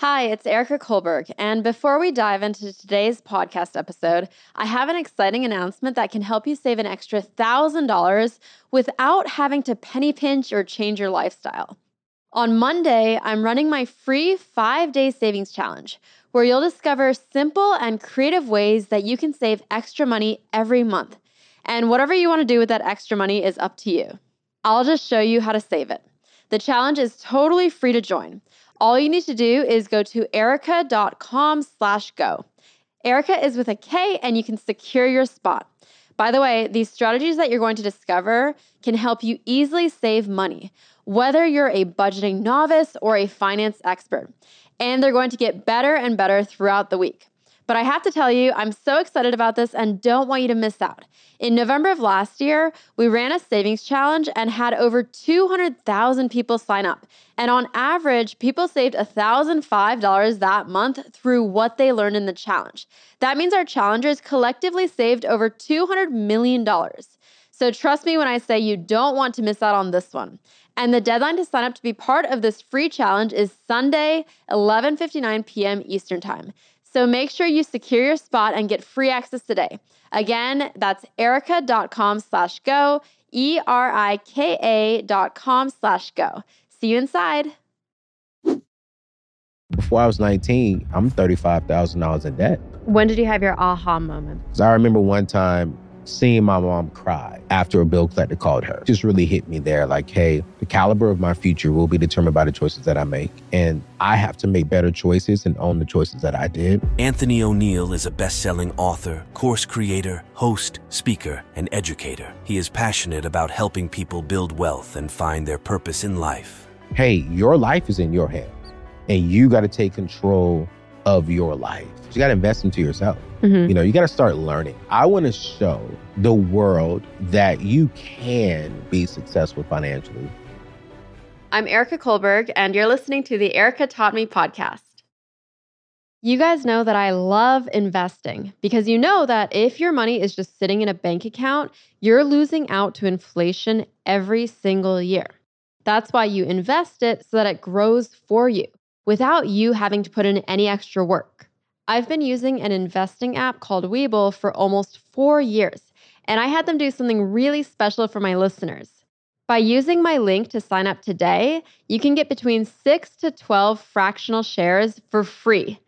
Hi, it's Erika Kullberg. And before we dive into today's podcast episode, I have an exciting announcement that can help you save an extra $1,000 without having to penny pinch or change your lifestyle. On Monday, I'm running my free five day savings challenge, where you'll discover simple and creative ways that you can save extra money every month. And whatever you want to do with that extra money is up to you. I'll just show you how to save it. The challenge is totally free to join. All you need to do is go to erika.com slash go. Erika is with a K and you can secure your spot. By the way, these strategies that you're going to discover can help you easily save money, whether you're a budgeting novice or a finance expert. And they're going to get better and better throughout the week. But I have to tell you, I'm so excited about this and don't want you to miss out. In November of last year, we ran a savings challenge and had over 200,000 people sign up. And on average, people saved $1,005 that month through what they learned in the challenge. That means our challengers collectively saved over $200 million. So trust me when I say you don't want to miss out on this one. And the deadline to sign up to be part of this free challenge is Sunday, 11:59 p.m. Eastern Time. So make sure you secure your spot and get free access today. Again, that's erika.com slash go, E-R-I-K-A dot com slash go. See you inside. Before I was 19, I'm $35,000 in debt. When did you have your aha moment? So I remember one time seeing my mom cry after a bill collector called her just really hit me there like, hey, the caliber of my future will be determined by the choices that I make. And I have to make better choices and own the choices that I did. Anthony O'Neal is a best selling author, course creator, host, speaker, and educator. He is passionate about helping people build wealth and find their purpose in life. Hey, your life is in your hands, and you got to take control of your life. You got to invest into yourself. Mm-hmm. You know, you got to start learning. I want to show the world that you can be successful financially. I'm Erika Kullberg, and you're listening to the Erika Taught Me podcast. You guys know that I love investing because you know that if your money is just sitting in a bank account, you're losing out to inflation every single year. That's why you invest it so that it grows for you without you having to put in any extra work. I've been using an investing app called Webull for almost four years, and I had them do something really special for my listeners. By using my link to sign up today, you can get between 6 to 12 fractional shares for free.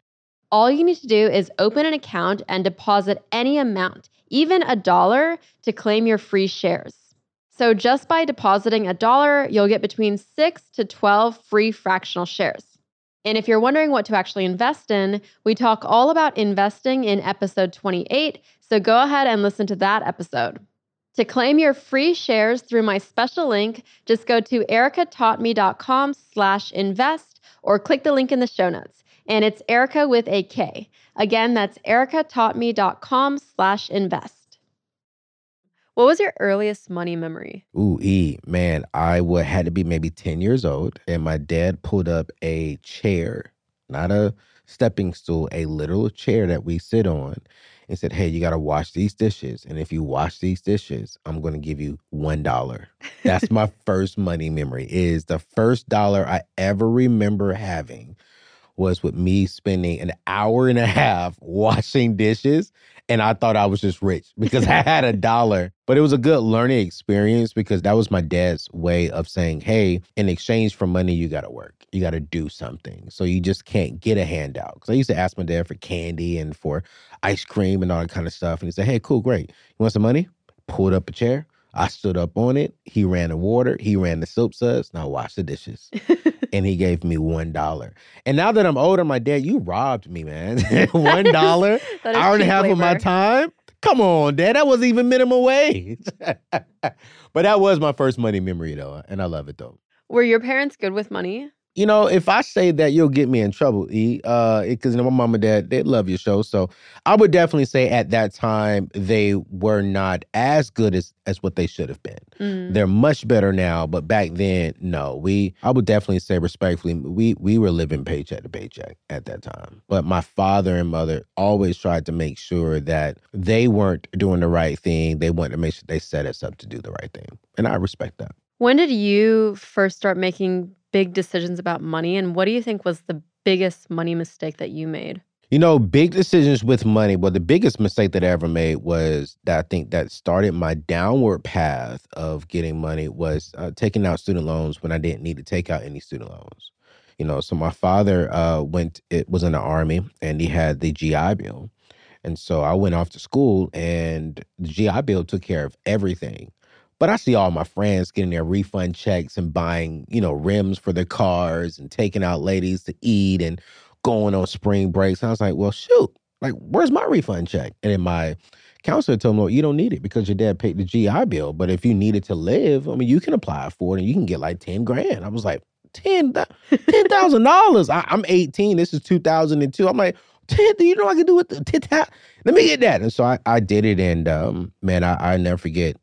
All you need to do is open an account and deposit any amount, even a dollar, to claim your free shares. So just by depositing a dollar, you'll get between 6 to 12 free fractional shares. And if you're wondering what to actually invest in, we talk all about investing in episode 28. So go ahead and listen to that episode. To claim your free shares through my special link, just go to erikataughtme.com slash invest or click the link in the show notes. And it's Erika with a K. Again, that's erikataughtme.com slash invest. What was your earliest money memory? Ooh, E, man, I would had to be maybe 10 years old. And my dad pulled up a chair, not a stepping stool, a literal chair that we sit on and said, Hey, you gotta wash these dishes. And if you wash these dishes, I'm gonna give you one dollar." dollar. That's my first money memory. Is the first dollar I ever remember having was with me spending an hour and a half washing dishes and I thought I was just rich because I had a dollar. But it was a good learning experience because that was my dad's way of saying, hey, in exchange for money, you got to work. You got to do something. So you just can't get a handout. Because I used to ask my dad for candy and for ice cream and all that kind of stuff. And he said, hey, cool, great. You want some money? Pulled up a chair. I stood up on it. He ran the water. He ran the soap suds. Now wash the dishes. and he gave me one dollar. And now that I'm older, my dad, you robbed me, man. one dollar, hour and a half labor. of my time. Come on, dad. That wasn't even minimum wage. but that was my first money memory, though, and I love it though. Were your parents good with money? You know, if I say that, you'll get me in trouble, E. Uh, because you know, my mom and dad they love your show, so I would definitely say at that time they were not as good as as what they should have been. Mm. They're much better now, but back then, no. We I would definitely say respectfully, we we were living paycheck to paycheck at that time. But my father and mother always tried to make sure that they weren't doing the right thing. They wanted to make sure they set us up to do the right thing, and I respect that. When did you first start making big decisions about money and what do you think was the biggest money mistake that you made? You know, big decisions with money. Well, the biggest mistake that I ever made was that I think that started my downward path of getting money was uh, taking out student loans when I didn't need to take out any student loans. You know, so my father uh, went, it was in the army and he had the GI Bill. And so I went off to school and the GI Bill took care of everything. But I see all my friends getting their refund checks and buying, you know, rims for their cars and taking out ladies to eat and going on spring breaks. And I was like, well, shoot, like, where's my refund check? And then my counselor told me, well, you don't need it because your dad paid the GI bill. But if you needed to live, I mean, you can apply for it and you can get like 10 grand. I was like, ten thousand dollars. I'm 18. This is 2002. I'm like, ten. You know I can do it. Let me get that. And so I, I did it. And um, man, I, I never forget.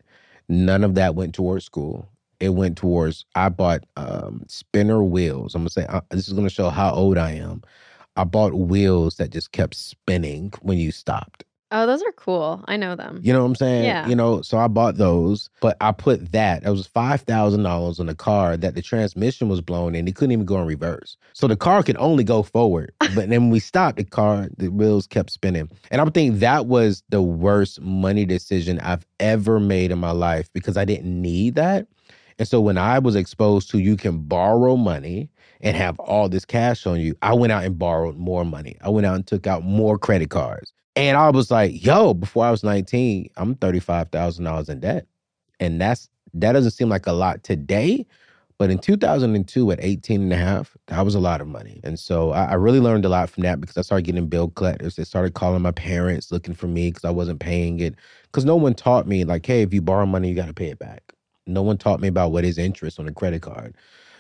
None of that went towards school. It went towards. I bought um, spinner wheels. I'm gonna say uh, this is gonna show how old I am. I bought wheels that just kept spinning when you stopped. Oh, those are cool. I know them. You know what I'm saying? Yeah. You know, so I bought those, but I put that. It was five thousand dollars on the car that the transmission was blown and it couldn't even go in reverse. So the car could only go forward. but then we stopped, the car, the wheels kept spinning. And I'm thinking that was the worst money decision I've ever made in my life because I didn't need that. And so when I was exposed to you can borrow money and have all this cash on you, I went out and borrowed more money. I went out and took out more credit cards. And I was like, yo, before I was 19, I'm $35,000 in debt. And that's that doesn't seem like a lot today, but in 2002 at 18 and a half, that was a lot of money. And so I, I really learned a lot from that because I started getting bill collectors. They started calling my parents looking for me because I wasn't paying it. Because no one taught me like, hey, if you borrow money, you got to pay it back. No one taught me about what is interest on a credit card.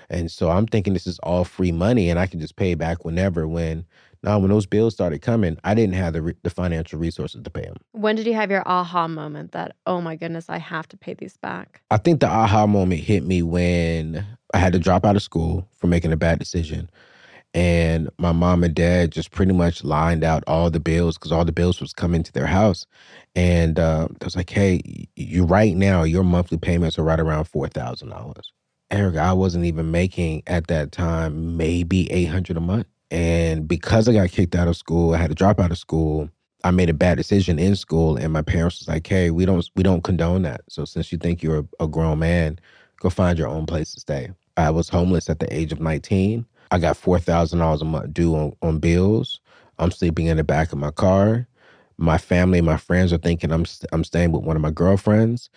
And so I'm thinking this is all free money and I can just pay back whenever when now when those bills started coming, I didn't have the re- the financial resources to pay them. When did you have your aha moment that oh my goodness, I have to pay these back? I think the aha moment hit me when I had to drop out of school for making a bad decision. And my mom and dad just pretty much lined out all the bills because all the bills was coming to their house. And uh, I was like, hey, you right now, your monthly payments are right around $4,000. Eric, I wasn't even making at that time maybe 800 a month. And because I got kicked out of school, I had to drop out of school. I made a bad decision in school, and my parents was like, "Hey, we don't we don't condone that. So since you think you're a, a grown man, go find your own place to stay." I was homeless at the age of 19. I got four thousand dollars a month due on, on bills. I'm sleeping in the back of my car. My family, my friends are thinking I'm I'm staying with one of my girlfriends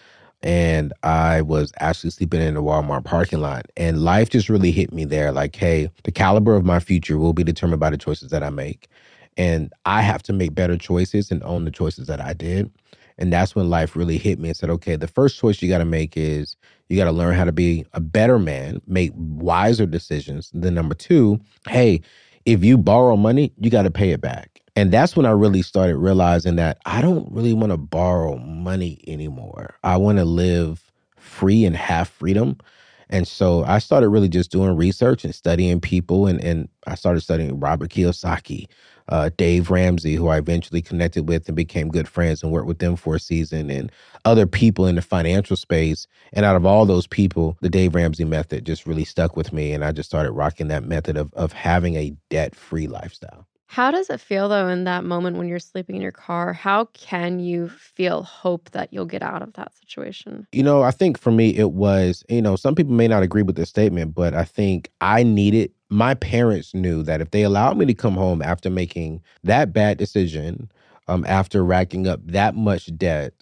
and I was actually sleeping in the Walmart parking lot. And life just really hit me there like, hey, the caliber of my future will be determined by the choices that I make. And I have to make better choices and own the choices that I did. And that's when life really hit me and said, okay, the first choice you got to make is you got to learn how to be a better man, make wiser decisions. And then number two, hey, if you borrow money, you got to pay it back. And that's when I really started realizing that I don't really want to borrow money anymore. I want to live free and have freedom. And so I started really just doing research and studying people. And, and I started studying Robert Kiyosaki, uh, Dave Ramsey, who I eventually connected with and became good friends and worked with them for a season, and other people in the financial space. And out of all those people, the Dave Ramsey method just really stuck with me. And I just started rocking that method of, of having a debt free lifestyle. How does it feel though in that moment when you're sleeping in your car? How can you feel hope that you'll get out of that situation? You know, I think for me, it was, you know, some people may not agree with this statement, but I think I needed, my parents knew that if they allowed me to come home after making that bad decision, um, after racking up that much debt,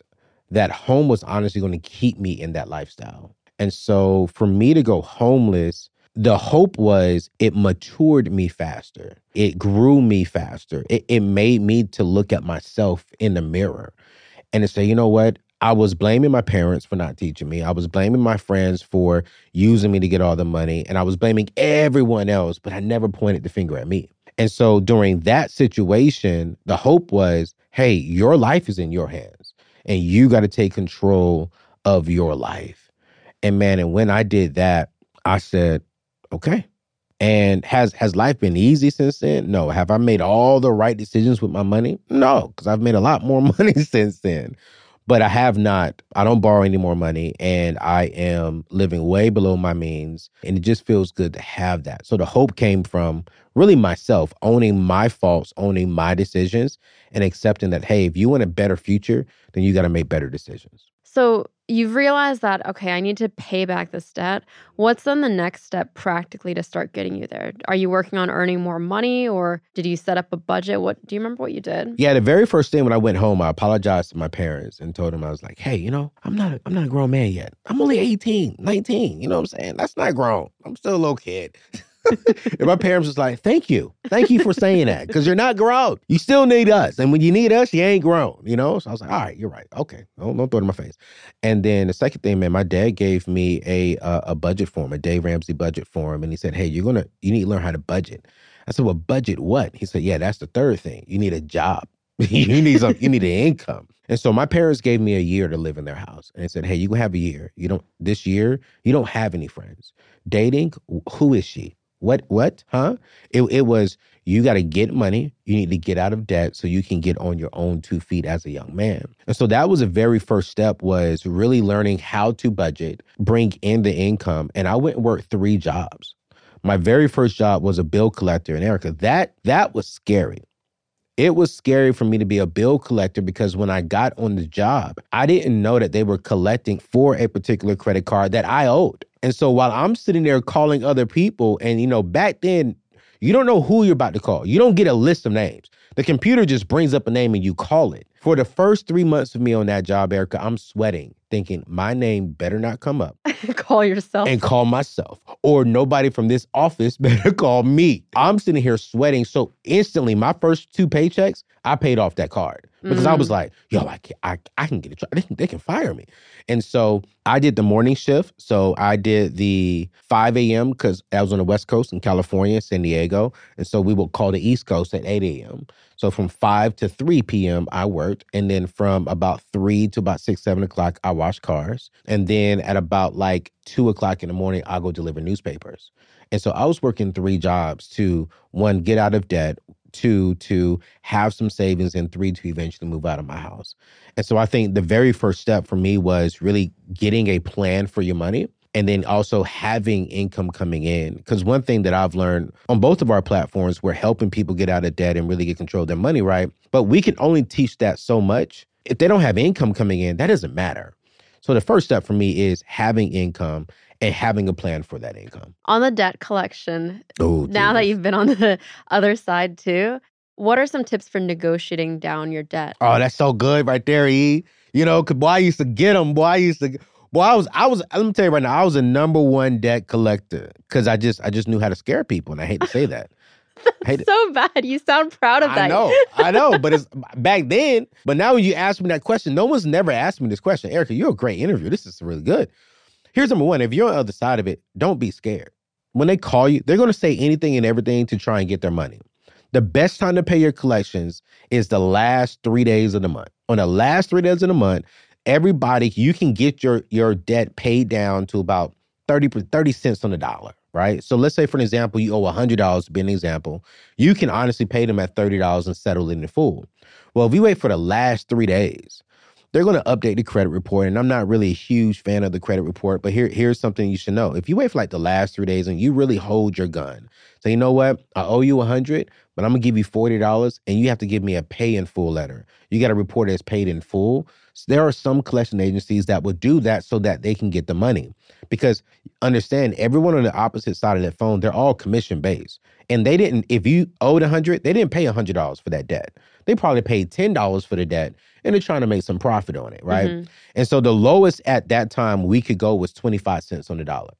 that home was honestly going to keep me in that lifestyle. And so for me to go homeless, the hope was it matured me faster. It grew me faster. It, it made me to look at myself in the mirror and to say, you know what? I was blaming my parents for not teaching me. I was blaming my friends for using me to get all the money. And I was blaming everyone else, but I never pointed the finger at me. And so during that situation, the hope was hey, your life is in your hands and you got to take control of your life. And man, and when I did that, I said, Okay. And has has life been easy since then? No. Have I made all the right decisions with my money? No, because I've made a lot more money since then. but I have not. I don't borrow any more money and I am living way below my means. And it just feels good to have that. So the hope came from really myself owning my faults, owning my decisions, and accepting that, hey, if you want a better future, then you got to make better decisions. So you've realized that, okay, I need to pay back this debt. What's then the next step practically to start getting you there? Are you working on earning more money or did you set up a budget? What do you remember what you did? Yeah, the very first thing when I went home, I apologized to my parents and told them I was like, hey, you know, I'm not a, I'm not a grown man yet. I'm only 18, 19. You know what I'm saying? That's not grown. I'm still a little kid. and my parents was like, thank you. Thank you for saying that. Cause you're not grown. You still need us. And when you need us, you ain't grown, you know? So I was like, all right, you're right. Okay. Don't, don't throw it in my face. And then the second thing, man, my dad gave me a uh, a budget form, a Dave Ramsey budget form. And he said, hey, you're gonna you need to learn how to budget. I said, well, budget what? He said, yeah, that's the third thing. You need a job. you need some, you need an income. And so my parents gave me a year to live in their house. And they said, hey, you have a year. You don't this year, you don't have any friends. Dating, who is she? What what? Huh? It it was you got to get money. You need to get out of debt so you can get on your own two feet as a young man. And so that was a very first step was really learning how to budget, bring in the income. And I went and worked three jobs. My very first job was a bill collector in Erika. That that was scary. It was scary for me to be a bill collector because when I got on the job, I didn't know that they were collecting for a particular credit card that I owed. And so while I'm sitting there calling other people, and you know, back then, you don't know who you're about to call. You don't get a list of names. The computer just brings up a name and you call it. For the first three months of me on that job, Erika, I'm sweating, thinking my name better not come up. call yourself. And call myself. Or nobody from this office better call me. I'm sitting here sweating. So instantly, my first two paychecks, I paid off that card because mm. I was mm. like, yo, I can, I, I can get a job. They can, they can fire me. And so I did the morning shift. So I did the 5 a.m. because I was on the West Coast in California, San Diego. And so we would call the East Coast at 8 a.m. So from 5 to 3 p.m., I worked. And then from about 3 to about 6, 7 o'clock, I washed cars. And then at about like 2 o'clock in the morning, I go deliver newspapers. And so I was working three jobs to one, get out of debt, two to have some savings and three to eventually move out of my house. And so i think the very first step for me was really getting a plan for your money and then also having income coming in. Because one thing that i've learned on both of our platforms we're helping people get out of debt and really get control of their money right? But we can only teach that so much if they don't have income coming in. That doesn't matter. So the first step for me is having income and having a plan for that income. On the debt collection, oh, now that you've been on the other side too, what are some tips for negotiating down your debt? Oh, that's so good right there, E. You know, cause boy, I used to get them. Boy, I used to. Boy, I was, I was. Let me tell you right now, I was a number one debt collector because I just, I just knew how to scare people, and I hate to say that. That's so bad. You sound proud of that. I know, I know, but it's back then. But now when you ask me that question, no one's never asked me this question. Erika, you're a great interview. This is really good. Here's number one if you're on the other side of it, don't be scared. When they call you, they're going to say anything and everything to try and get their money. The best time to pay your collections is the last three days of the month. On the last three days of the month, everybody, you can get your, your debt paid down to about 30, 30 cents on the dollar, right? So let's say, for an example, you owe $100 to be an example. You can honestly pay them at $30 and settle it in full. Well, if you wait for the last three days, they're going to update the credit report. And I'm not really a huge fan of the credit report, but here, here's something you should know. If you wait for like the last three days and you really hold your gun, say, you know what, I owe you a hundred, but I'm gonna give you forty dollars, and you have to give me a pay in full letter. You got to report as paid in full. So there are some collection agencies that will do that so that they can get the money. Because understand, everyone on the opposite side of that phone, they're all commission based, and they didn't. If you owed a hundred, they didn't pay a hundred dollars for that debt. They probably paid ten dollars for the debt and they're trying to make some profit on it, right? Mm-hmm. And so the lowest at that time we could go was 25 cents on the dollar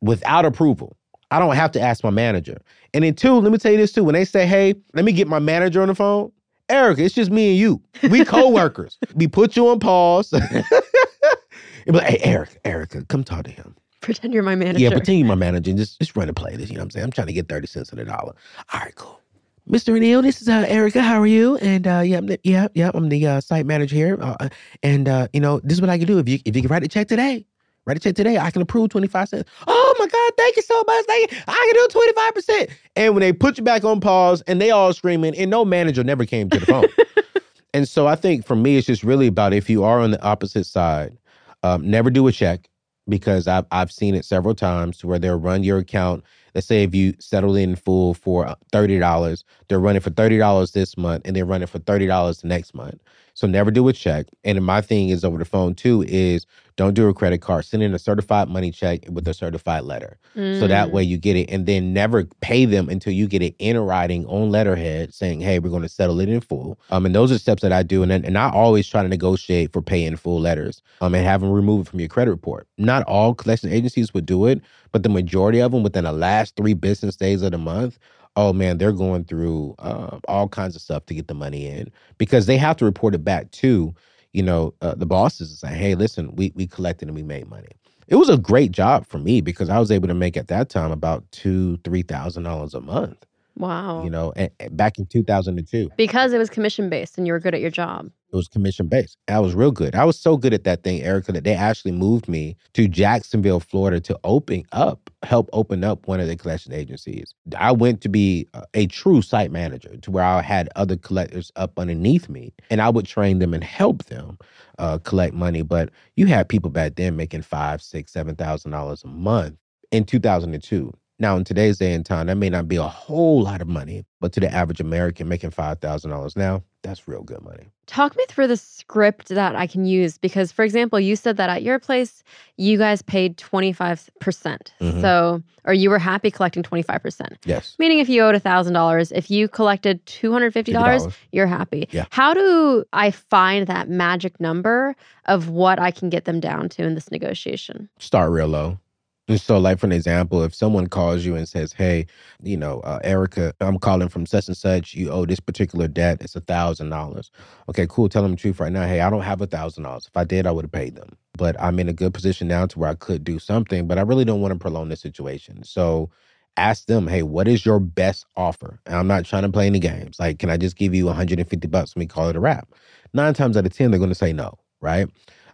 without approval. I don't have to ask my manager. And then two, let me tell you this too. When they say, hey, let me get my manager on the phone, Erika, it's just me and you. We co-workers. we put you on pause. and be like, hey, Erika, Erika, come talk to him. Pretend you're my manager. Yeah, pretend you're my manager and just, just run a play this. You know what I'm saying? I'm trying to get 30 cents on the dollar. All right, cool. Mr. O'Neal, this is uh, Erika. How are you? And uh, yeah, yeah, yeah, I'm the uh, site manager here. Uh, uh, and uh, you know, this is what I can do. If you if you can write a check today, write a check today, I can approve 25 cents. Oh my God, thank you so much. Thank you. I can do 25%. And when they put you back on pause and they all screaming, and no manager never came to the phone. And so I think for me, it's just really about if you are on the opposite side, um, never do a check because I've I've seen it several times where they'll run your account. Let's say if you settle in full for uh, thirty dollars, they're running for thirty dollars this month, and they're running for thirty dollars the next month. So never do a check. And my thing is over the phone too is don't do a credit card. Send in a certified money check with a certified letter. So that Mm. way you get it, and then never pay them until you get it in writing on letterhead saying, "Hey, we're going to settle it in full." Um, and those are steps that I do, and then, and I always try to negotiate for pay in full letters. Um, and have them remove it from your credit report. Not all collection agencies would do it, but the majority of them within the last three business days of the month. Oh man, they're going through uh, all kinds of stuff to get the money in because they have to report it back to, you know, uh, the bosses and say, "Hey, listen, we we collected and we made money." It was a great job for me because I was able to make at that time about two, three thousand dollars a month. Wow. You know, and, and back in two thousand and two, because it was commission based and you were good at your job. it was commission based. I was real good. I was so good at that thing, Erika, that they actually moved me to Jacksonville, Florida, to open up, help open up one of the collection agencies. I went to be a, a true site manager, to where I had other collectors up underneath me, and I would train them and help them uh, collect money. But you had people back then making five, six, seven thousand dollars a month in two thousand and two. Now, in today's day and time, that may not be a whole lot of money, but to the average American making five thousand dollars now, that's real good money. Talk me through the script that I can use because, for example, you said that at your place, you guys paid 25%. percent Mhm. So, or you were happy collecting 25%. Yes. Meaning, if you owed $1,000, if you collected $250, $50. you're happy. Yeah. How do I find that magic number of what I can get them down to in this negotiation? start real low. So, like for an example, if someone calls you and says, "Hey, you know, uh, Erika, I'm calling from such and such. You owe this particular debt. It's a thousand dollars." Okay, cool. Tell them the truth right now. Hey, I don't have a thousand dollars. If I did, I would have paid them. But I'm in a good position now to where I could do something. But I really don't want to prolong the situation. So ask them, "Hey, what is your best offer?" And I'm not trying to play any games. Like, can I just give you 150 bucks and we call it a wrap? Nine times out of ten, they're going to say no, right?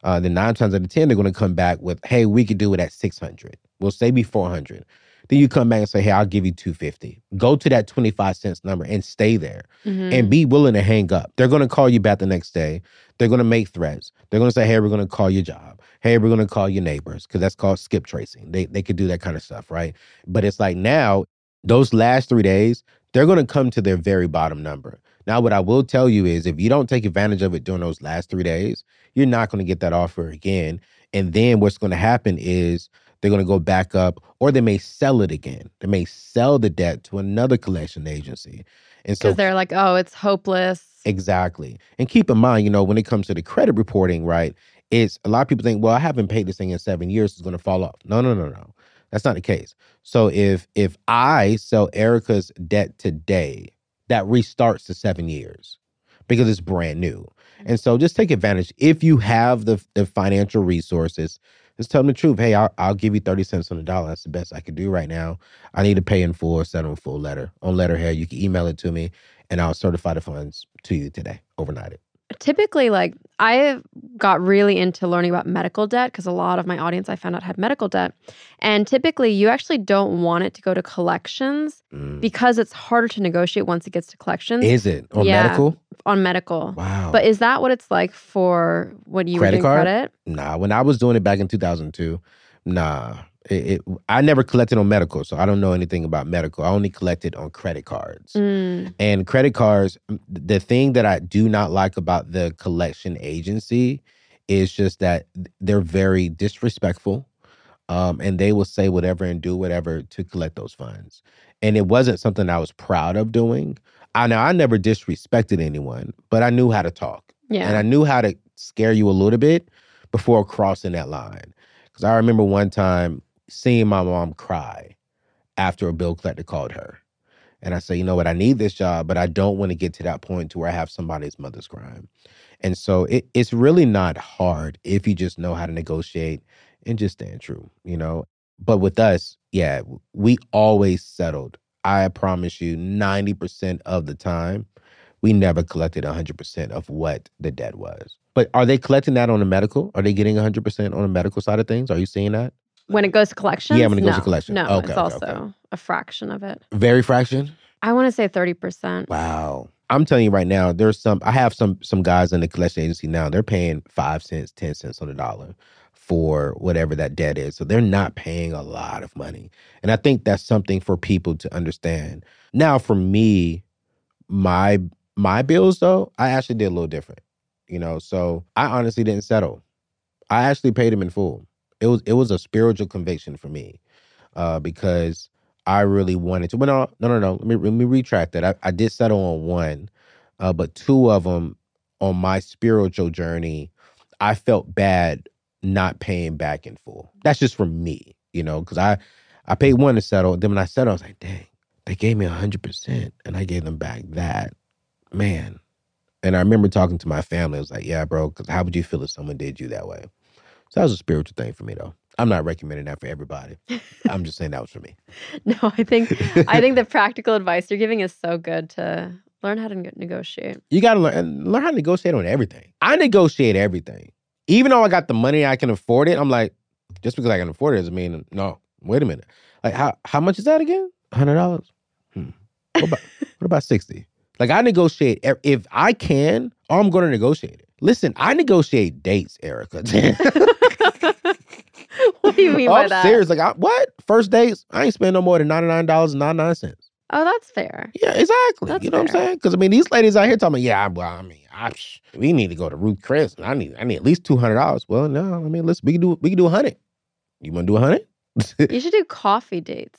Uh, then nine times out of ten, they're going to come back with, "Hey, we could do it at 600. We'll say be 400." Then you come back and say, "Hey, I'll give you 250." Go to that 25 cents number and stay there, Mhm. and be willing to hang up. They're going to call you back the next day. They're going to make threats. They're going to say, "Hey, we're going to call your job. Hey, we're going to call your neighbors," because that's called skip tracing. They they could do that kind of stuff, right? But it's like now, those last three days, they're going to come to their very bottom number. Now, what I will tell you is if you don't take advantage of it during those last three days, you're not going to get that offer again. And then what's going to happen is they're going to go back up or they may sell it again. They may sell the debt to another collection agency. And so they're like, oh, it's hopeless. Exactly. And keep in mind, you know, when it comes to the credit reporting, right, it's a lot of people think, well, I haven't paid this thing in seven years, it's gonna fall off. No, no, no, no. That's not the case. So if if I sell Erika's debt today, that restarts the seven years because it's brand new. And so just take advantage. If you have the the financial resources, just tell them the truth. Hey, I'll, I'll give you 30 cents on the dollar. That's the best I could do right now. I need to pay in full, send them a full letter on letterhead. You can email it to me and I'll certify the funds to you today, overnight it. Typically like i got really into learning about medical debt because a lot of my audience i found out had medical debt and typically you actually don't want it to go to collections Mm. because it's harder to negotiate once it gets to collections Is it on Yeah. medical? on medical Wow. but is that what it's like for when you Credit were doing card? credit nah, when I was doing it back in 2002, nah. It, it, I never collected on medical, so I don't know anything about medical. I only collected on credit cards. Mm, And credit cards, the thing that I do not like about the collection agency is just that they're very disrespectful. Um, and they will say whatever and do whatever to collect those funds. And it wasn't something I was proud of doing. I know I never disrespected anyone, but I knew how to talk. yeah And I knew how to scare you a little bit before crossing that line. Because I remember one time seeing my mom cry after a bill collector called her. And I said, you know what, I need this job, but I don't want to get to that point to where I have somebody's mother's crime. And so it, it's really not hard if you just know how to negotiate and just stand true, you know. But with us, yeah, we always settled. I promise you, 90% of the time, we never collected 100% of what the debt was. But are they collecting that on the medical? Are they getting 100% on the medical side of things? Are you seeing that? When it goes to collections Yeah, when it goes to no, collection. no Okay, it's okay, also okay. a fraction of it Very fraction? i want to say 30% Wow. I'm telling you right now, there's some. I have some some guys in the collection agency now. They're paying five cents, ten cents on the dollar for whatever that debt is. So they're not paying a lot of money, and I think that's something for people to understand. Now, for me, my my bills though, I actually did a little different. You know, so I honestly didn't settle. I actually paid them in full. It was it was a spiritual conviction for me uh, because I really wanted to. But no, no, no, no. Let me let me retract that. I, I did settle on one, uh, but two of them on my spiritual journey, I felt bad not paying back in full. That's just for me, you know, because I I paid one to settle. Then when I settled, I was like, dang, they gave me hundred percent, and I gave them back that. Man, and I remember talking to my family. I was like, yeah, bro, because how would you feel if someone did you that way? So that was a spiritual thing for me, though. I'm not recommending that for everybody. I'm just saying that was for me. No, I think I think the practical advice you're giving is so good to learn how to negotiate. You got to learn learn how to negotiate on everything. I negotiate everything, even though I got the money, I can afford it. I'm like, just because I can afford it doesn't mean no. Wait a minute, like how how much is that again? Hundred dollars. Hmm. What about what about sixty? Like I negotiate if I can. I'm going to negotiate it. Listen, I negotiate dates, Erika. what do you mean Oh, by I'm that? serious. Like, I, what? First dates? I ain't spending no more than ninety nine dollars and ninety nine cents. Oh, that's fair. Yeah, exactly. That's you know what I'm saying? Because I mean, these ladies out here talking, about, yeah, well, I mean, I, we need to go to Ruth Chris. I need, I need at least two hundred dollars. Well, no, I mean, let's we can do, we can do a hundred. You want to do a hundred? You should do coffee dates.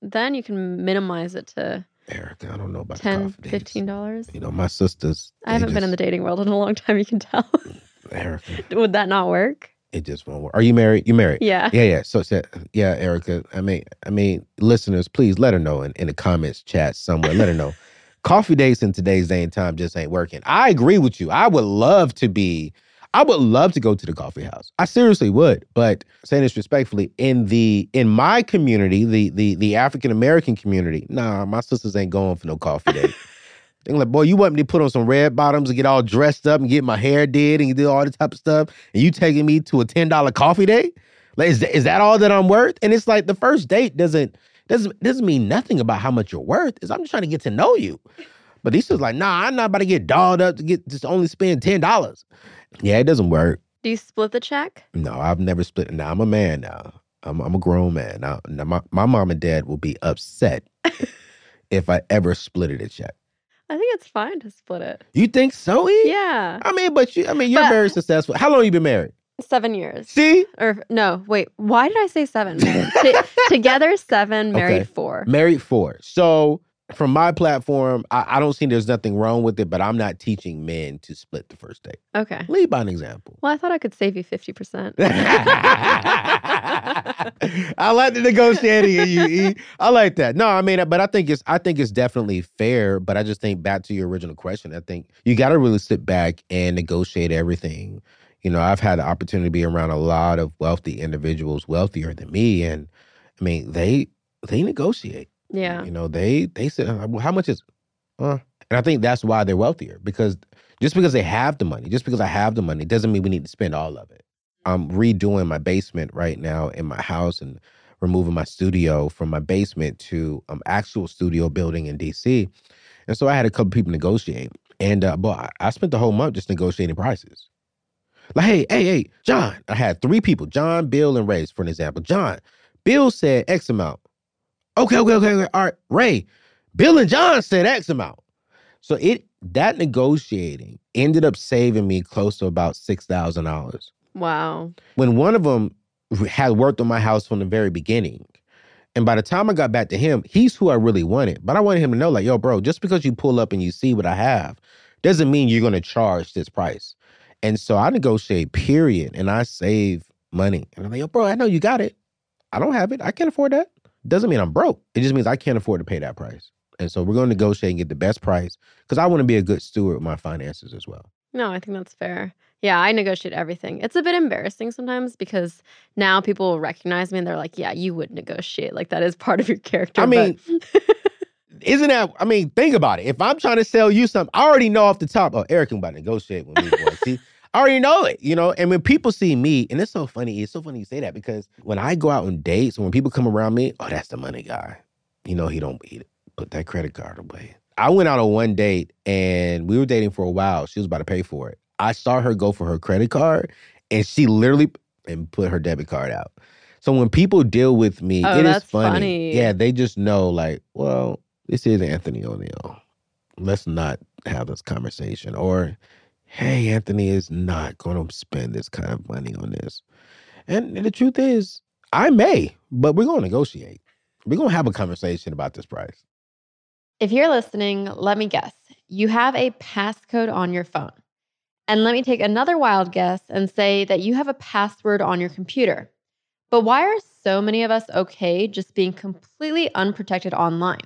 Then you can minimize it to Erika, I don't know about 10 coffee dates. $15. You know, my sisters. I haven't been in the dating world in a long time, you can tell. Erika. Would that not work? It just won't work. Are you married? You married? Yeah. Yeah, yeah. So, so yeah, Erika. I mean, I mean, listeners, please let her know in, in the comments chat somewhere. Let her know. Coffee dates in today's day and time just ain't working. I agree with you. I would love to be. I would love to go to the coffee house. I seriously would. But saying this respectfully, in the in my community, the the the African American community, nah, my sisters ain't going for no coffee date. They're like, boy, you want me to put on some red bottoms and get all dressed up and get my hair did and do all this type of stuff, and you taking me to a ten dollar coffee date? Like, is that, is that all that I'm worth? And it's like the first date doesn't doesn't doesn't mean nothing about how much you're worth. Is I'm just trying to get to know you. But these is like, nah, I'm not about to get dolled up to get just only spend ten dollars. Yeah, it doesn't work. Do you split the check? No, I've never split. Now I'm a man now. I'm I'm a grown man now. now my, my mom and dad will be upset if I ever split it a check. I think it's fine to split it. You think so? E? Yeah. I mean, but you. I mean, you're But- very successful. How long you been married? Seven years. See, Or no, wait, why did I say seven? T- together seven, married Okay. four. married four. So from my platform, I, I don't see there's nothing wrong with it, but I'm not teaching men to split the first date. Okay. Lead by an example. Well, I thought I could save you 50%. I like the negotiating in you. E. I like that. No, I mean, but I think it's I think it's definitely fair. But I just think back to your original question. I think you got to really sit back and negotiate everything. You know, I've had the opportunity to be around a lot of wealthy individuals, wealthier than me, and I mean, they they negotiate. Yeah. You know, they they said, uh, how much is? Uh, and I think that's why they're wealthier because just because they have the money, just because I have the money, doesn't mean we need to spend all of it. I'm redoing my basement right now in my house and removing my studio from my basement to um actual studio building in DC. And so I had a couple people negotiate, and uh, but I, spent the whole month just negotiating prices. Like, hey, hey, hey, John. I had three people, John, Bill, and Ray, for an example. John, Bill said X amount. Okay, okay, okay, okay. All right, Ray, Bill and John said X amount. So it that negotiating ended up saving me close to about six thousand dollars. Wow. When one of them had worked on my house from the very beginning, and by the time I got back to him, he's who I really wanted. But I wanted him to know, like, yo, bro, just because you pull up and you see what I have, doesn't mean you're gonna charge this price. And so I negotiate, period, and I save money. And I'm like, yo, bro, I know you got it. I don't have it. I can't afford that. Doesn't mean I'm broke. It just means I can't afford to pay that price. And so we're going to negotiate and get the best price because I want to be a good steward of my finances as well. No, I think that's fair. Yeah, I negotiate everything. It's a bit embarrassing sometimes because now people will recognize me and they're like, yeah, you would negotiate. Like that is part of your character. I but- mean, Isn't that? I mean, think about it. If I'm trying to sell you something, I already know off the top. Oh, Eric can about to negotiate with me, boy. See, I already know it, you know. And when people see me, and it's so funny, it's so funny you say that because when I go out on dates, when people come around me, oh, that's the money guy. You know, he don't he put that credit card away. I went out on one date and we were dating for a while. She was about to pay for it. I saw her go for her credit card and she literally and put her debit card out. So when people deal with me, Oh, it is funny. funny. Yeah, they just know like, well, this is Anthony O'Neal. Let's not have this conversation. Or, hey, Anthony is not going to spend this kind of money on this. And the truth is, I may, but we're going to negotiate. We're going to have a conversation about this price. If you're listening, let me guess. You have a passcode on your phone. And let me take another wild guess and say that you have a password on your computer. But why are so many of us okay just being completely unprotected online?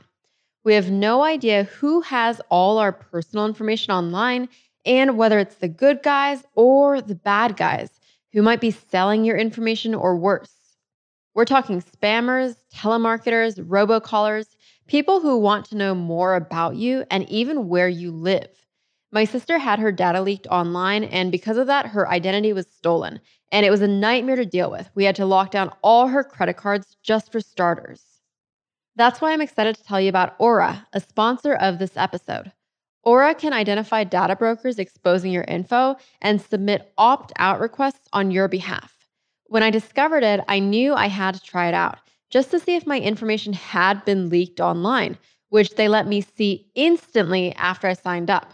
We have no idea who has all our personal information online and whether it's the good guys or the bad guys who might be selling your information or worse. We're talking spammers, telemarketers, robocallers, people who want to know more about you and even where you live. My sister had her data leaked online, and because of that, her identity was stolen. And it was a nightmare to deal with. We had to lock down all her credit cards just for starters. That's why I'm excited to tell you about Aura, a sponsor of this episode. Aura can identify data brokers exposing your info and submit opt out requests on your behalf. When I discovered it, I knew I had to try it out just to see if my information had been leaked online, which they let me see instantly after I signed up.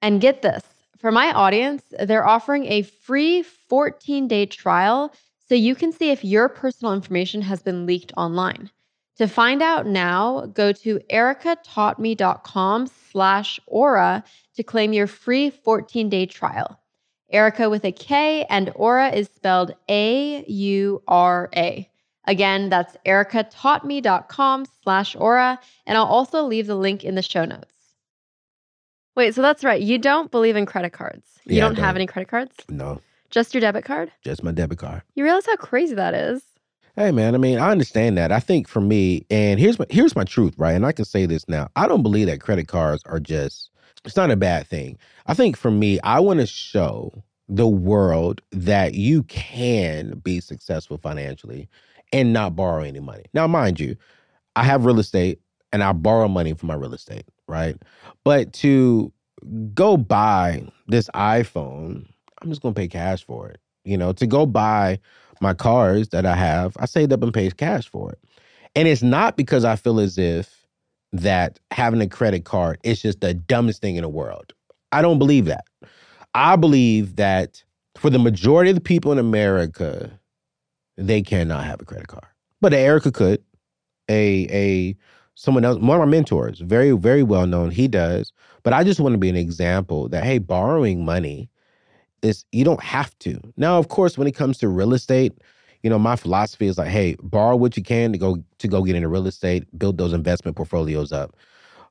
And get this for my audience, they're offering a free 14 day trial so you can see if your personal information has been leaked online. To find out now, go to erikataughtme.com slash aura to claim your free 14 day trial. Erika with a K and aura is spelled A U R A. Again, that's erikataughtme.com slash aura, and I'll also leave the link in the show notes. Wait, so that's right. You don't believe in credit cards. You Yeah, don't have don't. any credit cards? No, Just your debit card? just my debit card. You realize how crazy that is? Hey man, I mean, I understand that. I think for me, and here's my here's my truth, right? And I can say this now. I don't believe that credit cards are just it's not a bad thing. I think for me, I want to show the world that you can be successful financially and not borrow any money. Now, mind you, I have real estate and I borrow money for my real estate, right? But to go buy this iPhone, I'm just going to pay cash for it. You know, to go buy my cars that I have, I saved up and paid cash for it. And it's not because I feel as if that having a credit card is just the dumbest thing in the world. I don't believe that. I believe that for the majority of the people in America, they cannot have a credit card. But Erika could. A a someone else, one of my mentors, very, very well known, he does. But I just want to be an example that hey, borrowing money is you don't have to. Now, of course, when it comes to real estate, you know, my philosophy is like, hey, borrow what you can to go to go get into real estate, build those investment portfolios up.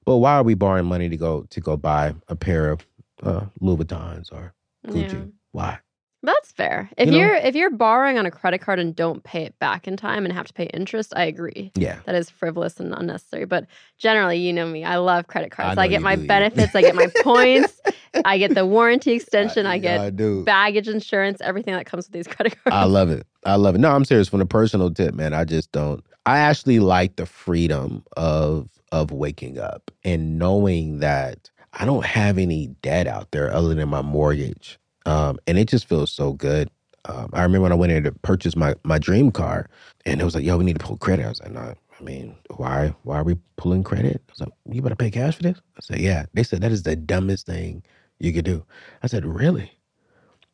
But why are we borrowing money to go to go buy a pair of uh, Louis Vuittons or Gucci? Yeah. Why? That's fair. If You know? are if you're borrowing on a credit card and don't pay it back in time and have to pay interest, I agree. Yeah. That is frivolous and unnecessary. But generally, you know me, I love credit cards. know I, get my do, benefits, I get my points, I get the warranty extension, I Yeah, get do. baggage insurance, everything that comes with these credit cards. I love it. I love it. No, I'm serious. From a personal tip, man, I just don't. I actually like the freedom of of waking up and knowing that I don't have any debt out there other than my mortgage, um, and it just feels so good. Um, I remember when I went in to purchase my my dream car, and it was like, "Yo, we need to pull credit." I was like, "No." I mean, why? Why are we pulling credit? I was like, "You better pay cash for this." I said, "Yeah." They said that is the dumbest thing you could do. I said, "Really?"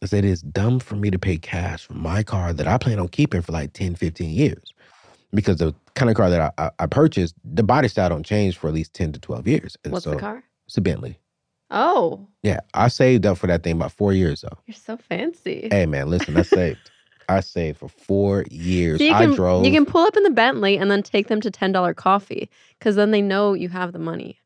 I said, it's dumb for me to pay cash for my car that I plan on keeping for like 10, 15 years. Because the kind of car that I, I, I purchased, the body style don't change for at least 10 to 12 years. And What's so the car? it's a Bentley. Oh, Yeah. I saved up for that thing about four years though. you're so fancy. Hey man, listen, I saved. I saved for four years. So you I can drove. you can pull up in the Bentley and then take them to ten dollar coffee because then they know you have the money.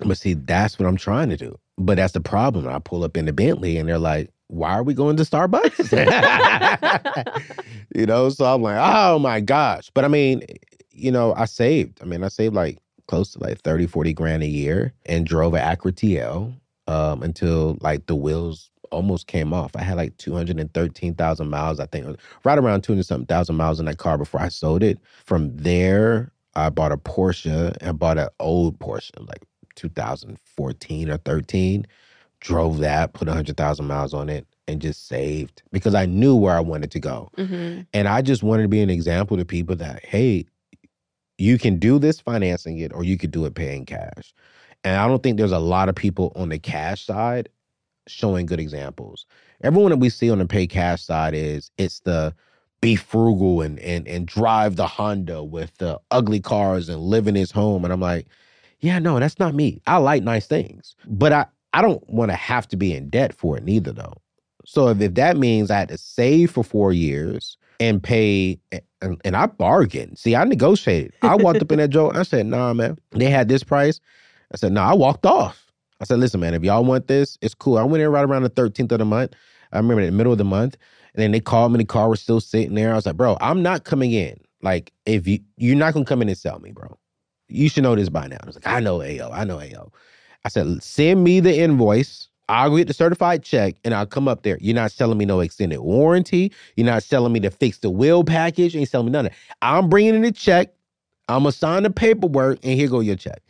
But see, that's what I'm trying to do. But that's the problem. I pull up in the Bentley and they're like, why are we going to Starbucks? you know, so I'm like, oh my gosh. But I mean, you know, I saved. I mean, I saved like close to like 30, 40 grand a year and drove an Acura TL um, until like the wheels almost came off. I had like 213,000 miles, I think, right around 200 something thousand miles in that car before I sold it. From there, I bought a Porsche and bought an old Porsche, like 2014 or 13. Drove that, put 100,000 miles on it, and just saved because I knew where I wanted to go. hmm And I just wanted to be an example to people that, hey, you can do this financing it or you could do it paying cash. And I don't think there's a lot of people on the cash side showing good examples. Everyone that we see on the pay cash side is it's the be frugal and and and drive the Honda with the ugly cars and live in his home. And I'm like, yeah, no, that's not me. I like nice things. But I I don't want to have to be in debt for it neither though. So if, if that means I had to save for four years and pay and, and I bargained. See, I negotiated. I walked up in that joke. I said, nah, man. They had this price. I said, nah, I walked off. I said, listen, man, if y'all want this, it's cool. I went in right around the 13th of the month. I remember in the middle of the month. And then they called me, the car was still sitting there. I was like, bro, I'm not coming in. Like, if you you're not gonna come in and sell me, bro. You should know this by now. I was like, I know AO, I know AO. I said, send me the invoice. I'll get the certified check and I'll come up there. You're not selling me no extended warranty. You're not selling me the fix the wheel package. You ain't selling me that. I'm bringing in the check. I'm gonna sign the paperwork and here go your check.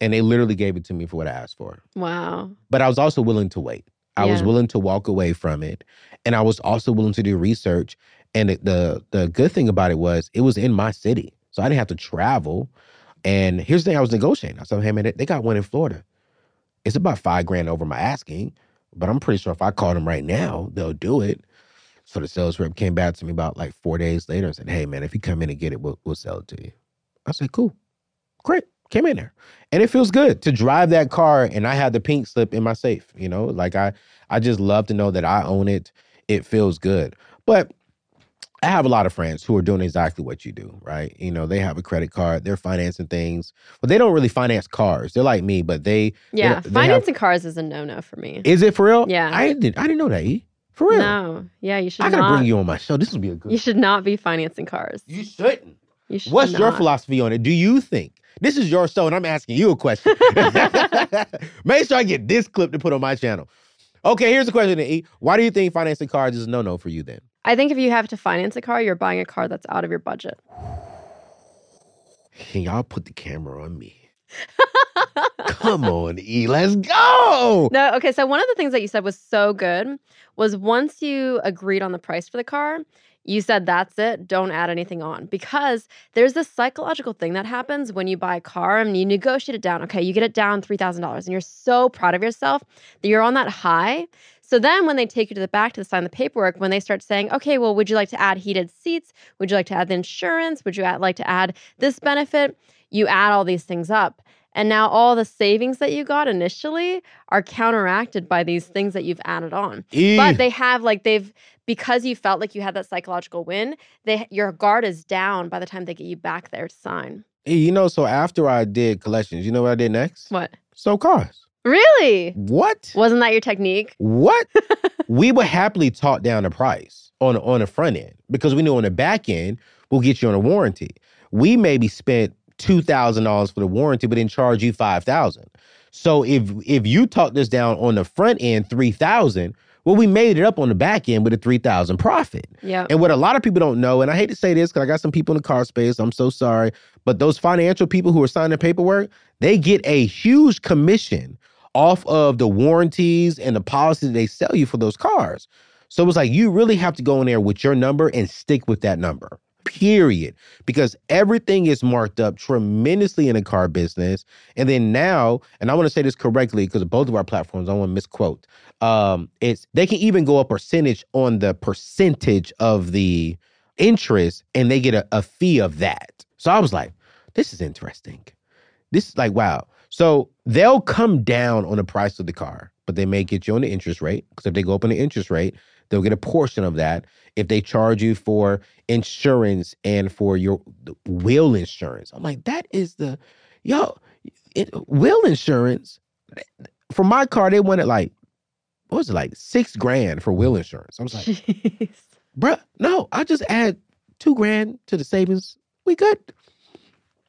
And they literally gave it to me for what I asked for. Wow. But I was also willing to wait. I was willing to walk away from it, and I was also willing to do research. And the, the the good thing about it was it was in my city, so I didn't have to travel. And here's the thing: I was negotiating. I said, "Hey man, they- they got one in Florida. It's about five grand over my asking, but I'm pretty sure if I call them right now, they'll do it." So the sales rep came back to me about like four days later and said, "Hey man, if you come in and get it, we'll, we'll sell it to you." I said, "Cool, great." Came in there, and it feels good to drive that car, and I have the pink slip in my safe. You know, like I, I just love to know that I own it. It feels good, but I have a lot of friends who are doing exactly what you do, right? You know, they have a credit card, they're financing things, but they don't really finance cars. They're like me, but they Yeah. they have- Financing cars is a no no for me. is it for real? Yeah. I didn't I didn't know that. E. For real. No. Yeah, you should I gotta not. bring you on my show. This would be a good You should not be financing cars. You shouldn't. You should What's your philosophy on it? Do you think this is your show and I'm asking you a question? Make sure I get this clip to put on my channel. Okay, here's the question to E. Why do you think financing cars is a no-no for you then? I think if you have to finance a car, you're buying a car that's out of your budget. Can y'all put the camera on me? Come on, E. Let's go. No, okay. So one of the things that you said was so good was once you agreed on the price for the car, you said that's it, don't add anything on. Because there's this psychological thing that happens when you buy a car and you negotiate it down. Okay, you get it down $3,000 and you're so proud of yourself that you're on that high. So then when they take you to the back to sign the paperwork, when they start saying, okay, well, would you like to add heated seats? Would you like to add the insurance? Would you add, like to add this benefit? You add all these things up. And now all the savings that you got initially are counteracted by these things that you've added on. But they have like they've because you felt like you had that psychological win, they your guard is down by the time they get you back there to sign. You know, so after I did collections, you know what I did next? What? So cars. Really? What? Wasn't that your technique? What? we would happily talk down the price on on the front end because we knew on the back end we'll get you on a warranty. We maybe spent two thousand dollars for the warranty, but then charge you five thousand. So if if you talk this down on the front end three thousand, well, we made it up on the back end with a three thousand profit. Yeah. And what a lot of people don't know, and I hate to say this because I got some people in the car space, I'm so sorry, but those financial people who are signing paperwork, they get a huge commission off of the warranties and the policies they sell you for those cars. So it's like you really have to go in there with your number and stick with that number. Period. Because everything is marked up tremendously in the car business. And then now, and I want to say this correctly because both of our platforms, I want to misquote. Um, it's they can even go a percentage on the percentage of the interest and they get a, a fee of that. So I was like, this is interesting. This is like, wow. So they'll come down on the price of the car, but they may get you on the interest rate. Because if they go up on the interest rate, they'll get a portion of that. If they charge you for insurance and for your wheel insurance, I'm like, that is the yo, it, wheel insurance. For my car, they wanted like, what was it, like six grand for wheel insurance. I was like, Jeez. bruh, no, I just add two grand to the savings. We good.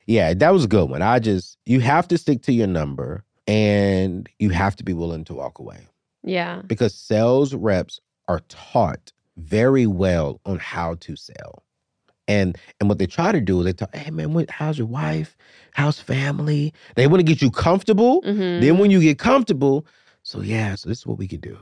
Yeah, that was a good one. I just you have to stick to your number and you have to be willing to walk away Yeah. because sales reps are taught very well on how to sell. And and what they try to do is they talk, hey man, what, how's your wife? How's family? They want to get you comfortable. Mhm. Then when you get comfortable, so yeah, so this is what we could do.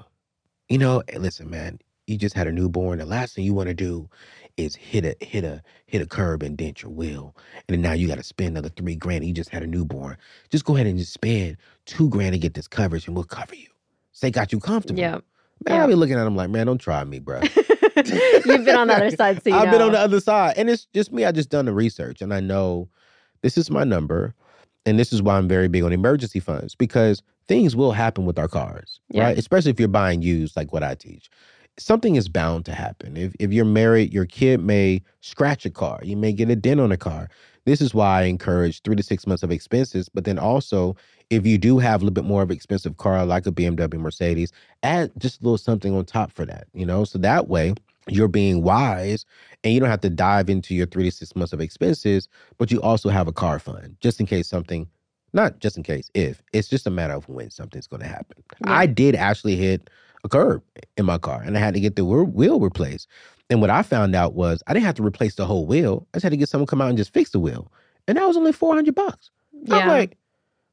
You know, hey, listen, man, you just had a newborn. The last thing you want to do is hit a hit a hit a curb and dent your wheel. And then now you got to spend another three grand. You just had a newborn. Just go ahead and just spend two grand to get this coverage, and we'll cover you. Say got you comfortable. Yeah. Man, yeah. I'll be looking at them like, man, don't try me, bro. You've been on the other side, so you I've been on the other side. And it's just me. I just done the research and I know this is my number. And this is why I'm very big on emergency funds because things will happen with our cars, Yeah. right? Especially if you're buying used, like what I teach. Something is bound to happen. If, if you're married, your kid may scratch a car, you may get a dent on a car. This is why I encourage three to six months of expenses. But then also, if you do have a little bit more of an expensive car, like a BMW, Mercedes, add just a little something on top for that, you know? So that way, you're being wise and you don't have to dive into your three to six months of expenses, but you also have a car fund just in case something, not just in case, if it's just a matter of when something's going to happen. Yeah. I did actually hit a curb in my car and I had to get the wheel wheel replaced. And what I found out was I didn't have to replace the whole wheel. I just had to get someone to come out and just fix the wheel. And that was only 400 bucks. I'm like,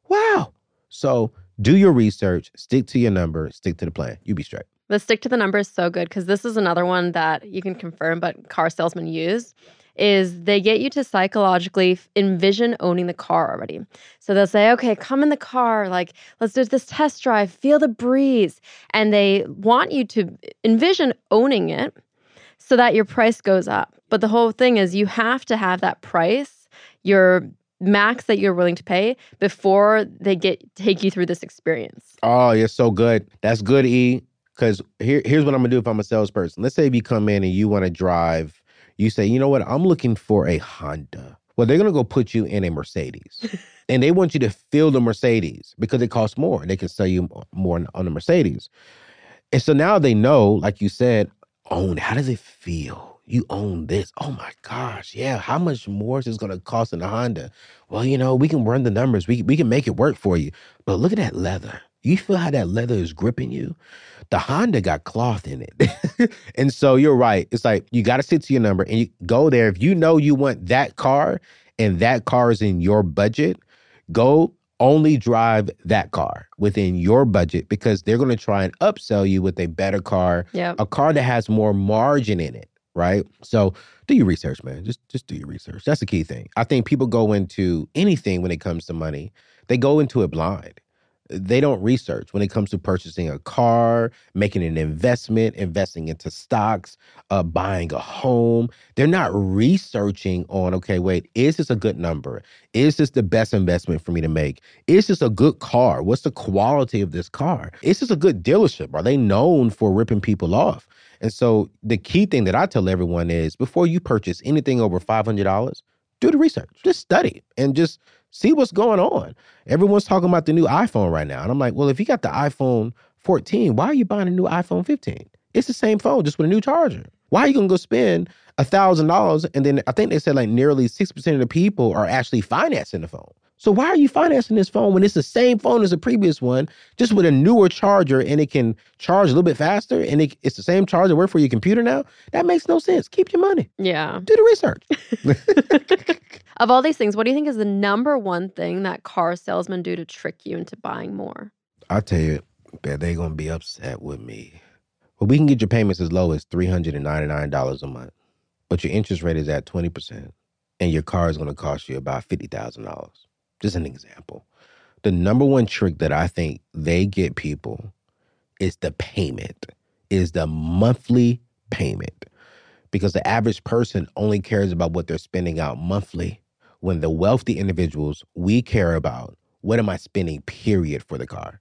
wow. So do your research, stick to your number, stick to the plan. You be straight. The stick to the number is so good because this is another one that you can confirm, but car salesmen use is they get you to psychologically envision owning the car already. So they'll say, okay, come in the car, like, let's do this test drive, feel the breeze. And they want you to envision owning it so that your price goes up. But the whole thing is you have to have that price, your max that you're willing to pay before they get take you through this experience. Oh, you're so good. That's good, E. Because here, here's what I'm gonna do if I'm a salesperson. Let's say if you come in and you want to drive, you say, you know what, I'm looking for a Honda. Well, they're gonna go put you in a Mercedes, and they want you to feel the Mercedes because it costs more. They can sell you more on the Mercedes, and so now they know, like you said, own. it? How does it feel? You own this. Oh my gosh, yeah. How much more is this gonna cost in a Honda? Well, you know, we can run the numbers. We we can make it work for you. But look at that leather. You feel how that leather is gripping you? The Honda got cloth in it. and so you're right. It's like you got to stick to your number and you go there. If you know you want that car and that car is in your budget, go only drive that car within your budget because they're going to try and upsell you with a better car, Yeah. a car that has more margin in it, right? So do your research, man. Just just do your research. That's the key thing. I think people go into anything when it comes to money, they go into it blind. They don't research when it comes to purchasing a car, making an investment, investing into stocks, uh, buying a home. They're not researching on, okay, wait, is this a good number? Is this the best investment for me to make? Is this a good car? What's the quality of this car? Is this a good dealership? Are they known for ripping people off? And so the key thing that I tell everyone is before you purchase anything over $500, do the research. Just study and just see what's going on. Everyone's talking about the new iPhone right now. And I'm like, well, if you got the iPhone 14, why are you buying a new iPhone 15? It's the same phone, just with a new charger. Why are you gonna go spend a thousand dollars? And then I think they said like nearly six percent of the people are actually financing the phone. So why are you financing this phone when it's the same phone as the previous one, just with a newer charger and it can charge a little bit faster and it, it's the same charger work for your computer now? That makes no sense. Keep your money. Yeah. Do the research. Of all these things, what do you think is the number one thing that car salesmen do to trick you into buying more? I tell you, bet they gonna be upset with me. But we can get your payments as low as three hundred and ninety nine dollars a month, but your interest rate is at twenty percent, and your car is gonna cost you about fifty thousand dollars. Just an example. The number one trick that I think they get people is the payment, is the monthly payment, because the average person only cares about what they're spending out monthly. When the wealthy individuals, we care about what am I spending, period, for the car.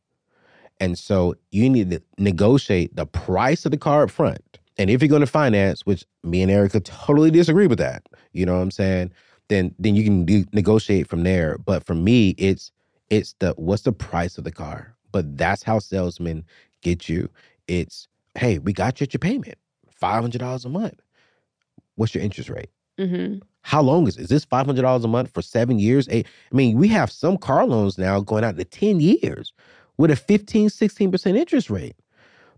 And so you need to negotiate the price of the car up front. And if you're going to finance, which me and Erika totally disagree with that, you know what I'm saying? Then then you can do, negotiate from there. But for me, it's it's the what's the price of the car? But that's how salesmen get you. It's hey, we got you at your payment, five hundred dollars a month. What's your interest rate? Mm-hmm. How long is, is this five hundred dollars a month for seven years? Eight, I mean, we have some car loans now going out to ten years with a 15, 16 percent interest rate.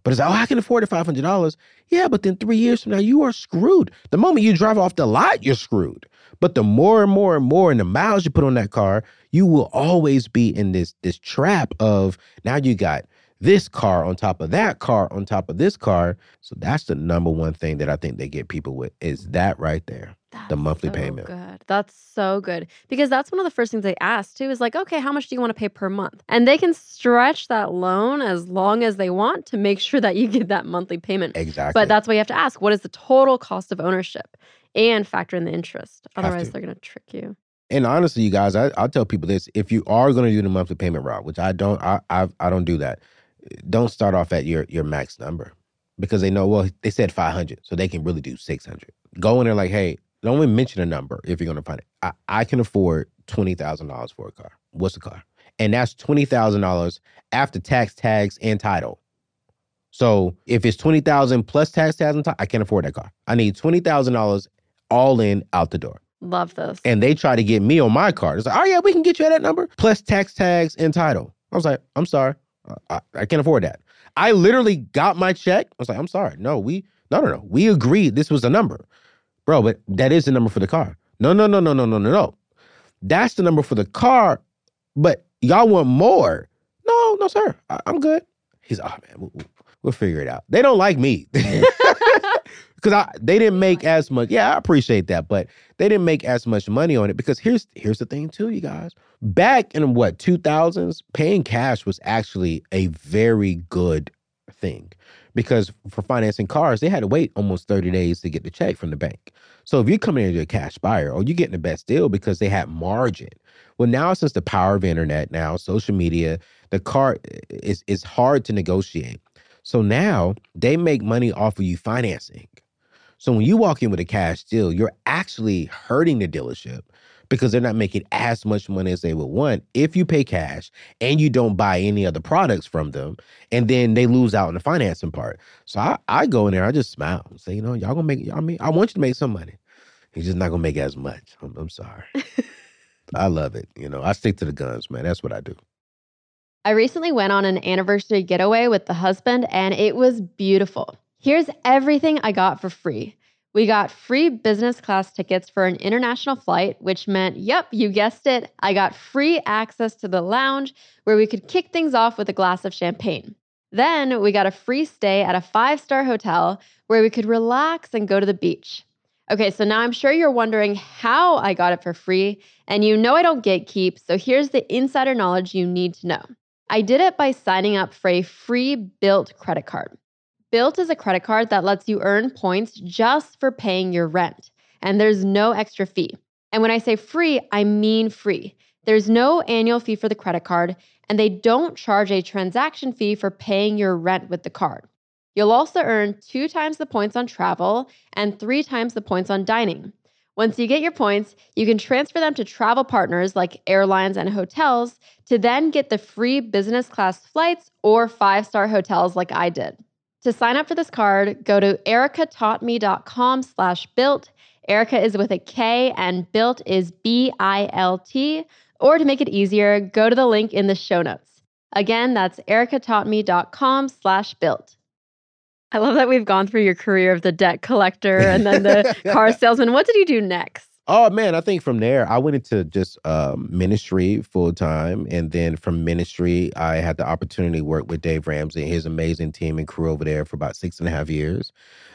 But it's like, oh, I can afford the five hundred dollars. Yeah, but then three years from now, you are screwed. The moment you drive off the lot, you're screwed. But the more and more and more and the miles you put on that car, you will always be in this this trap of now you got this car on top of that car on top of this car. So that's the number one thing that I think they get people with is that right there. That's the monthly so payment. Good. That's so good. Because that's one of the first things they ask too is like, okay, how much do you want to pay per month? And they can stretch that loan as long as they want to make sure that you get that monthly payment. Exactly. But that's why you have to ask what is the total cost of ownership and factor in the interest. Otherwise, they're going to trick you. And honestly, you guys, I, I'll tell people this: if you are going to do the monthly payment route, which I don't, I, I I don't do that. Don't start off at your your max number because they know. Well, they said five hundred, so they can really do six hundred. Go in there like, hey, don't even mention a number if you're going to find it. I, I can afford twenty thousand dollars for a car. What's a car? And that's twenty thousand dollars after tax, tags, and title. So if it's twenty thousand plus tax, tags, and title, I can't afford that car. I need twenty thousand dollars all in out the door Love this. and they try to get me on my card. It's like, oh yeah, we can get you at that number plus tax tags and title. I was like, I'm sorry, I, I can't afford that. I literally got my check. I was like, I'm sorry, no, we no no no, we agreed this was the number, bro. But that is the number for the car. No no no no no no no no, that's the number for the car. But y'all want more? No no sir, I, I'm good. He's oh man, we'll, we'll- we'll figure it out. They don't like me. because I they didn't make as much. Yeah, I appreciate that, but they didn't make as much money on it because here's here's the thing too, you guys. Back in what two thousands, paying cash was actually a very good thing because for financing cars, they had to wait almost thirty days to get the check from the bank. So if you're coming into a cash buyer, or you're getting the best deal because they had margin. Well, now since the power of internet, now social media, the car is is hard to negotiate. So now they make money off of you financing. So when you walk in with a cash deal, you're actually hurting the dealership because they're not making as much money as they would want if you pay cash and you don't buy any other products from them, and then they lose out on the financing part. So I, I go in there, I just smile and say, you know, y'all gonna make. I mean, I want you to make some money. You're just not gonna make as much. I'm, I'm sorry. I love it. You know, I stick to the guns, man. That's what I do. I recently went on an anniversary getaway with the husband, and it was beautiful. Here's everything I got for free. We got free business class tickets for an international flight, which meant, yep, you guessed it, I got free access to the lounge where we could kick things off with a glass of champagne. Then we got a free stay at a five star hotel where we could relax and go to the beach. Okay, so now I'm sure you're wondering how I got it for free, and you know I don't gatekeep, so here's the insider knowledge you need to know. I did it by signing up for a free Bilt credit card. Bilt is a credit card that lets you earn points just for paying your rent, and there's no extra fee. And when I say free, I mean free. There's no annual fee for the credit card, and they don't charge a transaction fee for paying your rent with the card. You'll also earn two times the points on travel and three times the points on dining. Once you get your points, you can transfer them to travel partners like airlines and hotels to then get the free business class flights or five star hotels like I did. To sign up for this card, go to erikataughtme.com slash bilt. Erika is with a K and bilt is B-I-L-T. Or to make it easier, go to the link in the show notes. Again, that's erikataughtme.com slash bilt. I love that we've gone through your career of the debt collector and then the car salesman. What did you do next? Oh man, I think from there I went into just um, ministry full time, and then from ministry I had the opportunity to work with Dave Ramsey and his amazing team and crew over there for about six and a half years,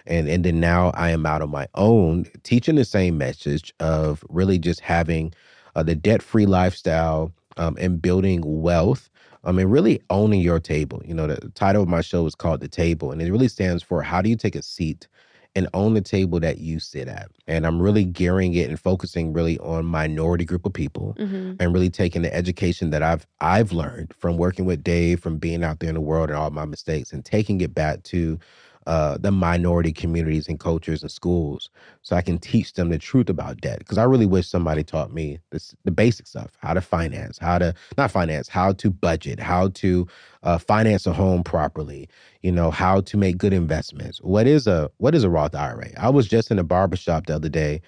and and then now I am out on my own teaching the same message of really just having uh, the debt free lifestyle um, and building wealth. I mean, really owning your table. You know, the title of my show is called The Table, and it really stands for how do you take a seat and own the table that you sit at. And I'm really gearing it and focusing really on minority group of people Mhm. and really taking the education that I've I've learned from working with Dave, from being out there in the world and all my mistakes, and taking it back to uh, the minority communities and cultures and schools, so I can teach them the truth about debt. Because I really wish somebody taught me this, the basic stuff: how to finance, how to not finance, how to budget, how to uh, finance a home properly. You know how to make good investments. What is a what is a Roth IRA? I was just in a barber shop the other day,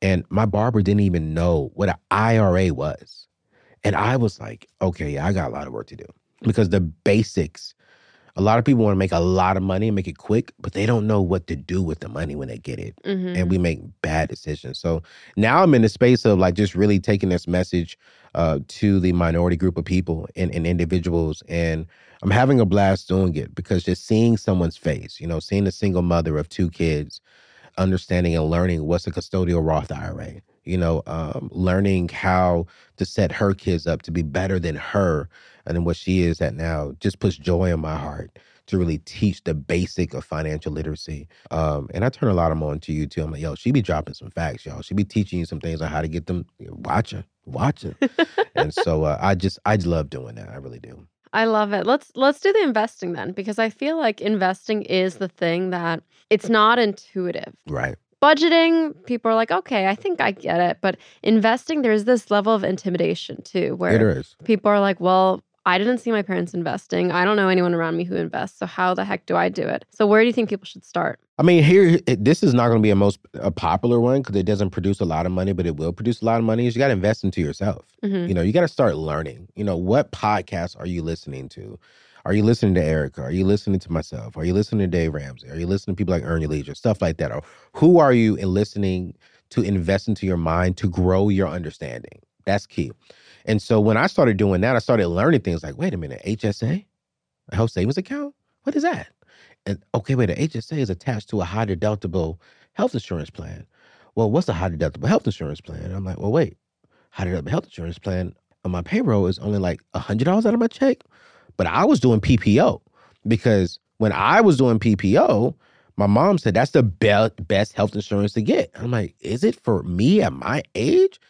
and my barber didn't even know what an IRA was. And I was like, okay, I got a lot of work to do because the basics A lot of people want to make a lot of money and make it quick, but they don't know what to do with the money when they get it. Mhm. And we make bad decisions. So now I'm in the space of like just really taking this message uh, to the minority group of people and, and individuals. And I'm having a blast doing it because just seeing someone's face, you know, seeing a single mother of two kids, understanding and learning what's a custodial Roth IRA, you know, um, learning how to set her kids up to be better than her and than what she is at now just puts joy in my heart to really teach the basic of financial literacy. Um, and I turn a lot of them on to you too. I'm like, yo, she be dropping some facts, y'all. She be teaching you some things on how to get them. Watch her, watch her. and so uh, I just, I just love doing that. I really do. I love it. Let's let's do the investing then because I feel like investing is the thing that it's not intuitive. Right. Budgeting, people are like, "Okay, I think I get it." But investing there's this level of intimidation too where people are like, "Well, I didn't see my parents investing. I don't know anyone around me who invests. So how the heck do I do it?" So where do you think people should start? I mean, here, this is not going to be a most a popular one because it doesn't produce a lot of money, but it will produce a lot of money. Is you got to invest into yourself. Mhm. You know, you got to start learning. You know, what podcasts are you listening to? Are you listening to Erika? Are you listening to myself? Are you listening to Dave Ramsey? Are you listening to people like Your Leisure? Stuff like that. Or who are you listening to invest into your mind to grow your understanding? That's key. And so when I started doing that, I started learning things like, wait a minute, HSA, a health savings account? What is that? And okay, wait, a HSA is attached to a high deductible health insurance plan. Well, what's a high deductible health insurance plan? I'm like, well, wait, high deductible health insurance plan on my payroll is only like $100 out of my check. But I was doing PPO because when I was doing PPO, my mom said that's the be- best health insurance to get. I'm like, is it for me at my age?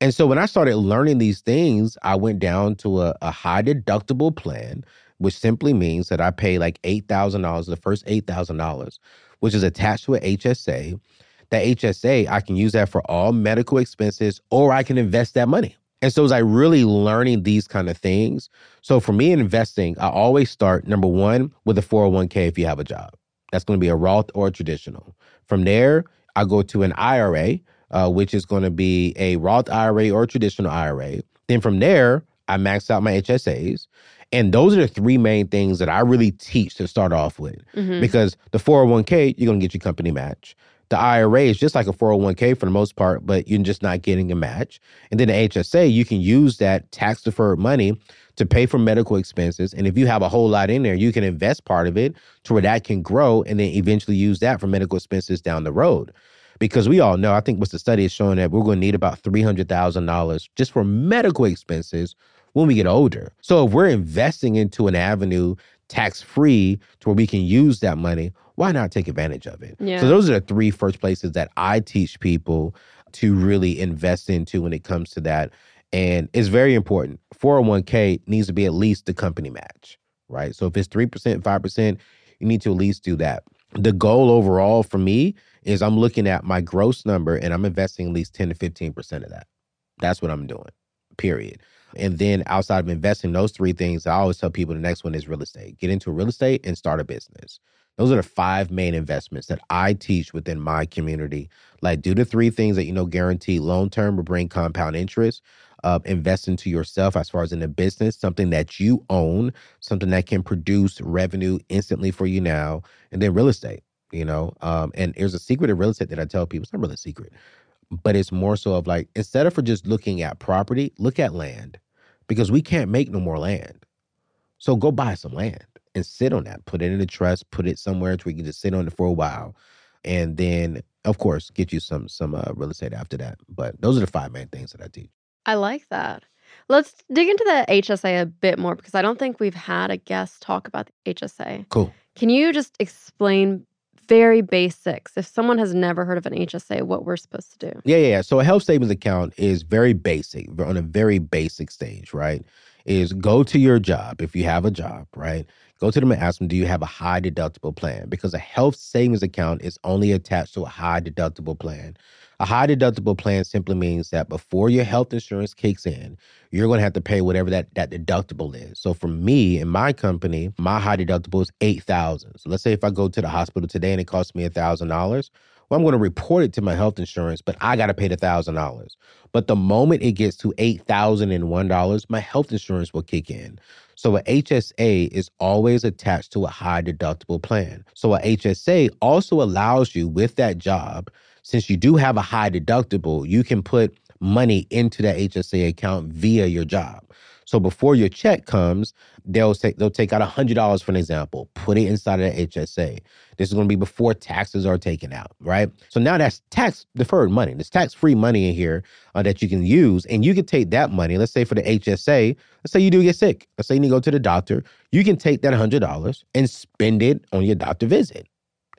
And so when I started learning these things, I went down to a, a high deductible plan, which simply means that I pay like $8,000, the first $8,000, which is attached to an HSA. That HSA, I can use that for all medical expenses or I can invest that money. And so as I really learning these kind of things. So for me investing, I always start number one with a 401k if you have a job. That's going to be a Roth or a traditional. From there, I go to an IRA, uh, which is going to be a Roth IRA or traditional IRA. Then from there, I max out my HSAs. And those are the three main things that I really teach to start off with. Mhm. Because the 401k, you're going to get your company match. The IRA is just like a 401k for the most part, but you're just not getting a match. And then the HSA, you can use that tax deferred money to pay for medical expenses. And if you have a whole lot in there, you can invest part of it to where that can grow and then eventually use that for medical expenses down the road. Because we all know, I think what the study is showing that we're going to need about $300,000 just for medical expenses when we get older. So if we're investing into an avenue tax free to where we can use that money, why not take advantage of it? Yeah. So those are the three first places that I teach people to really invest into when it comes to that. And it's very important. 401k needs to be at least the company match, right? So if it's 3%, 5%, you need to at least do that. The goal overall for me is I'm looking at my gross number and I'm investing at least 10 to 15% of that. That's what I'm doing, period. And then outside of investing those three things, I always tell people the next one is real estate. Get into real estate and start a business. Those are the five main investments that I teach within my community. Like, do the three things that you know guarantee long term will bring compound interest. Uh, invest into yourself as far as in a business, something that you own, something that can produce revenue instantly for you now, and then real estate. You know, um, and there's a secret of real estate that I tell people. It's not really a secret, but it's more so of like instead of for just looking at property, look at land because we can't make no more land. So go buy some land and sit on that. Put it in a trust. Put it somewhere where you can just sit on it for a while, and then of course get you some some uh, real estate after that. But those are the five main things that I teach. I like that. Let's dig into the HSA a bit more because I don't think we've had a guest talk about the HSA. Cool. Can you just explain very basics if someone has never heard of an HSA what we're supposed to do? Yeah, yeah, yeah. So a health savings account is very basic, on a very basic stage, right? Is go to your job if you have a job, right? Go to them and ask them, do you have a high deductible plan? Because a health savings account is only attached to a high deductible plan. A high deductible plan simply means that before your health insurance kicks in, you're going to have to pay whatever that, that deductible is. So for me in my company, my high deductible is 8000 So let's say if I go to the hospital today and it costs me $1,000, well, well, I'm going to report it to my health insurance, but I got to pay the thousand dollars. But the moment it gets to eight thousand and one dollars, my health insurance will kick in. So a HSA is always attached to a high deductible plan. So a HSA also allows you with that job, since you do have a high deductible, you can put money into that HSA account via your job. So before your check comes, they'll take they'll take out hundred dollars for an example, put it inside of the HSA. This is going to be before taxes are taken out, right? So now that's tax deferred money. There's tax free money in here uh, that you can use, and you can take that money. Let's say for the HSA, let's say you do get sick. Let's say you need to go to the doctor. You can take that hundred dollars and spend it on your doctor visit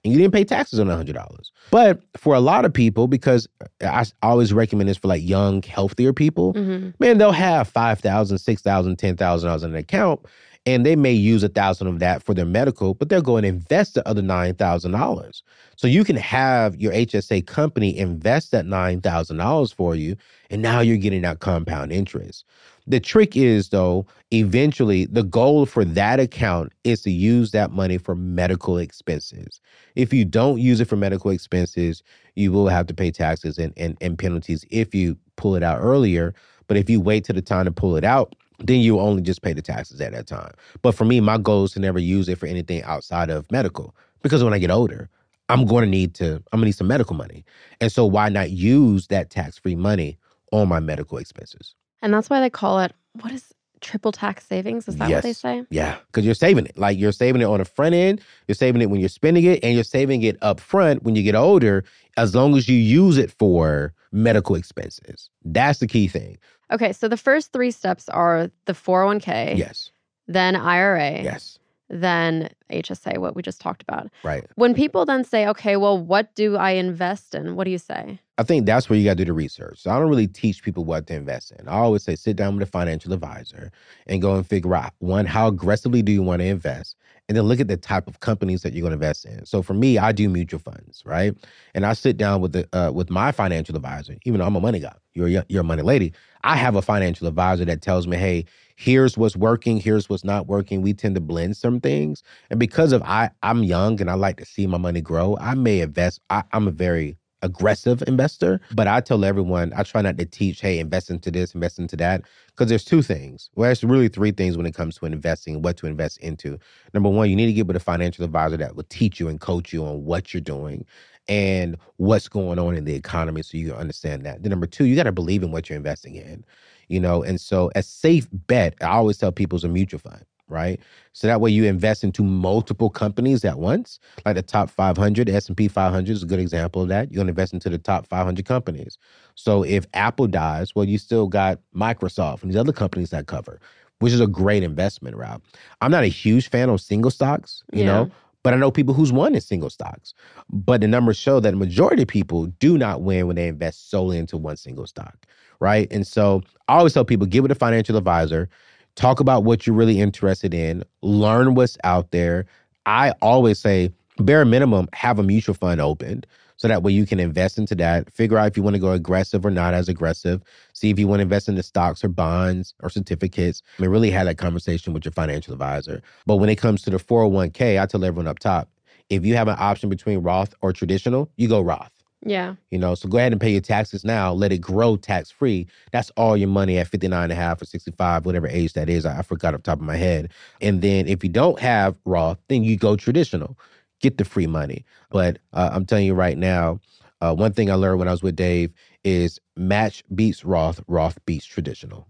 and you didn't pay taxes on $100. But for a lot of people, because I always recommend this for like young, healthier people, mm-hmm. man, they'll have $5,000, $6,000, $10,000 in an account, and they may use a thousand of that for their medical, but they'll go and invest the other $9,000. So you can have your HSA company invest that $9,000 for you, and now you're getting that compound interest. The trick is, though, eventually the goal for that account is to use that money for medical expenses. If you don't use it for medical expenses, you will have to pay taxes and, and, and penalties if you pull it out earlier. But if you wait to the time to pull it out, then you only just pay the taxes at that time. But for me, my goal is to never use it for anything outside of medical because when I get older, I'm going to need to, I'm going to need some medical money. And so why not use that tax free money on my medical expenses? And that's why they call it what is triple tax savings? Is that yes. what they say? Yeah, because you're saving it. Like you're saving it on the front end, you're saving it when you're spending it, and you're saving it up front when you get older, as long as you use it for medical expenses. That's the key thing. Okay, so the first three steps are the 401k. Yes. Then IRA. Yes than HSA, what we just talked about. Right. When people then say, okay, well, what do I invest in? What do you say? I think that's where you got to do the research. So I don't really teach people what to invest in. I always say sit down with a financial advisor and go and figure out one, how aggressively do you want to invest? And then look at the type of companies that you're going to invest in. So for me, I do mutual funds, right? And I sit down with the uh, with my financial advisor, even though I'm a money guy. You're a, you're a money lady. I have a financial advisor that tells me, hey, here's what's working, here's what's not working. We tend to blend some things. And because of I I'm young and I like to see my money grow, I may invest. I, I'm a very aggressive investor, but I tell everyone I try not to teach, hey, invest into this, invest into that, because there's two things. Well, there's really three things when it comes to investing, and what to invest into. Number one, you need to get with a financial advisor that will teach you and coach you on what you're doing and what's going on in the economy so you understand that. Then number two, you got to believe in what you're investing in you know. And so a safe bet, I always tell people is a mutual fund, right? So that way you invest into multiple companies at once, like the top 500, the S&P 500 is a good example of that. You're going to invest into the top 500 companies. So if Apple dies, well, you still got Microsoft and these other companies that cover, which is a great investment route. I'm not a huge fan of single stocks, you yeah. know, but I know people who's won in single stocks. But the numbers show that the majority of people do not win when they invest solely into one single stock right? And so I always tell people get with a financial advisor, talk about what you're really interested in, learn what's out there. I always say, bare minimum, have a mutual fund opened so that way you can invest into that. Figure out if you want to go aggressive or not as aggressive. See if you want to invest into stocks or bonds or certificates. I mean, really have that conversation with your financial advisor. But when it comes to the 401k, I tell everyone up top, if you have an option between Roth or traditional, you go Roth. Yeah. You know, so go ahead and pay your taxes now. Let it grow tax free. That's all your money at 59 and a half or 65, whatever age that is. I, I forgot off top of my head. And then if you don't have Roth, then you go traditional. Get the free money. But uh, I'm telling you right now, uh, one thing I learned when I was with Dave is match beats Roth, Roth beats traditional.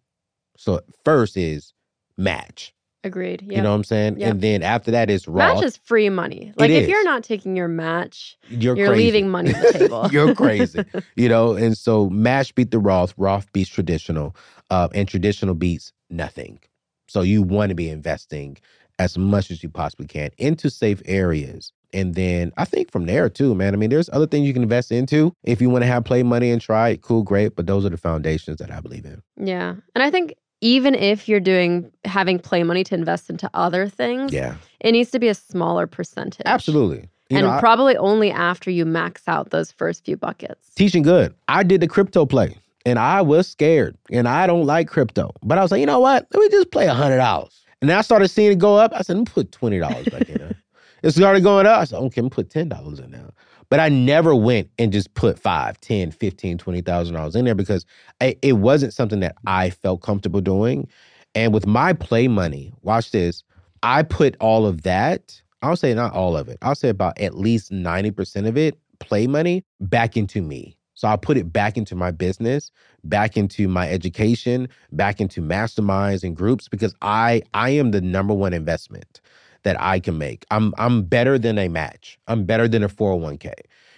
So first is match. Agreed. Yep. You know what I'm saying? Yep. And then after that is Roth. Match is free money. Like if you're not taking your match, you're, you're leaving money on the table. you're crazy. You know, and so match beat the Roth, Roth beats traditional, uh, and traditional beats nothing. So you want to be investing as much as you possibly can into safe areas. And then I think from there too, man. I mean, there's other things you can invest into if you want to have play money and try it. Cool, great. But those are the foundations that I believe in. Yeah. And I think even if you're doing having play money to invest into other things, yeah, it needs to be a smaller percentage. Absolutely. You and know, probably I, only after you max out those first few buckets. Teaching good. I did the crypto play and I was scared and I don't like crypto. But I was like, you know what? Let me just play a hundred dollars. And then I started seeing it go up. I said, let me put twenty dollars back in there. It started going up. I said, okay, I'm put ten dollars in now. But I never went and just put five, ten, fifteen, twenty thousand dollars in there because I, it wasn't something that I felt comfortable doing. And with my play money, watch this. I put all of that, I'll say not all of it, I'll say about at least 90% of it, play money, back into me. So I'll put it back into my business, back into my education, back into masterminds and groups because I I am the number one investment that I can make. I'm I'm better than a match. I'm better than a 401k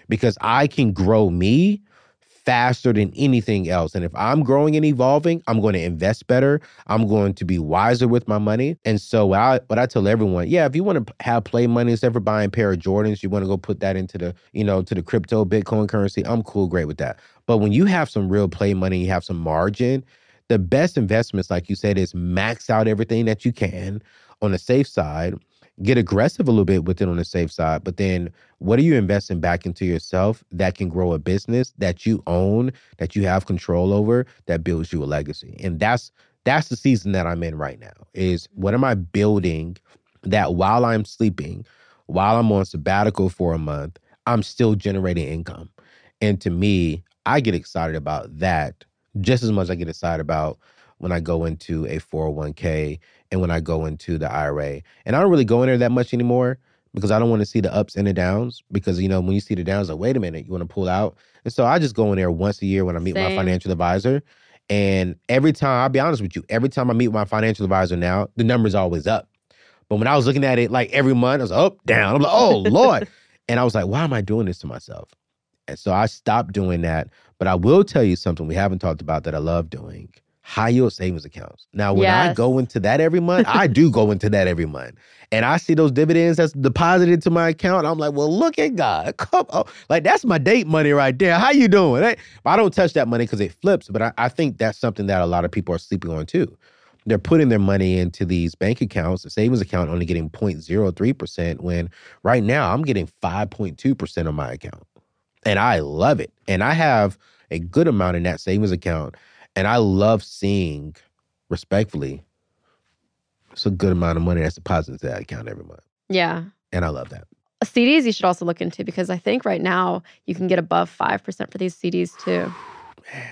because I can grow me faster than anything else. And if I'm growing and evolving, I'm going to invest better. I'm going to be wiser with my money. And so what I what I tell everyone, yeah, if you want to have play money instead for buying a pair of Jordans, you want to go put that into the, you know, to the crypto, Bitcoin currency, I'm cool, great with that. But when you have some real play money, you have some margin, the best investments, like you said, is max out everything that you can on the safe side get aggressive a little bit with it on the safe side, but then what are you investing back into yourself that can grow a business that you own, that you have control over, that builds you a legacy? And that's that's the season that I'm in right now. Is what am I building that while I'm sleeping, while I'm on sabbatical for a month, I'm still generating income. And to me, I get excited about that just as much as I get excited about when I go into a 401k and when I go into the IRA. And I don't really go in there that much anymore because I don't want to see the ups and the downs. Because you know, when you see the downs, like, wait a minute, you want to pull out. And so I just go in there once a year when I meet Same. my financial advisor. And every time, I'll be honest with you, every time I meet my financial advisor now, the number's always up. But when I was looking at it like every month, I was up, down. I'm like, oh Lord. and I was like, why am I doing this to myself? And so I stopped doing that. But I will tell you something we haven't talked about that I love doing high yield savings accounts. Now, when I go into that every month, I do go into that every month. And I see those dividends that's deposited to my account. I'm like, well, look at God. Come on. Like, that's my date money right there. How you doing? I don't touch that money because it flips, but I, I think that's something that a lot of people are sleeping on too. They're putting their money into these bank accounts, the savings account only getting 0.03%, when right now I'm getting 5.2% on my account. And I love it. And I have a good amount in that savings account. And I love seeing, respectfully, it's a good amount of money that's deposited to that account every month. Yeah. And I love that. Uh, CDs you should also look into because I think right now you can get above 5% for these CDs too. Man,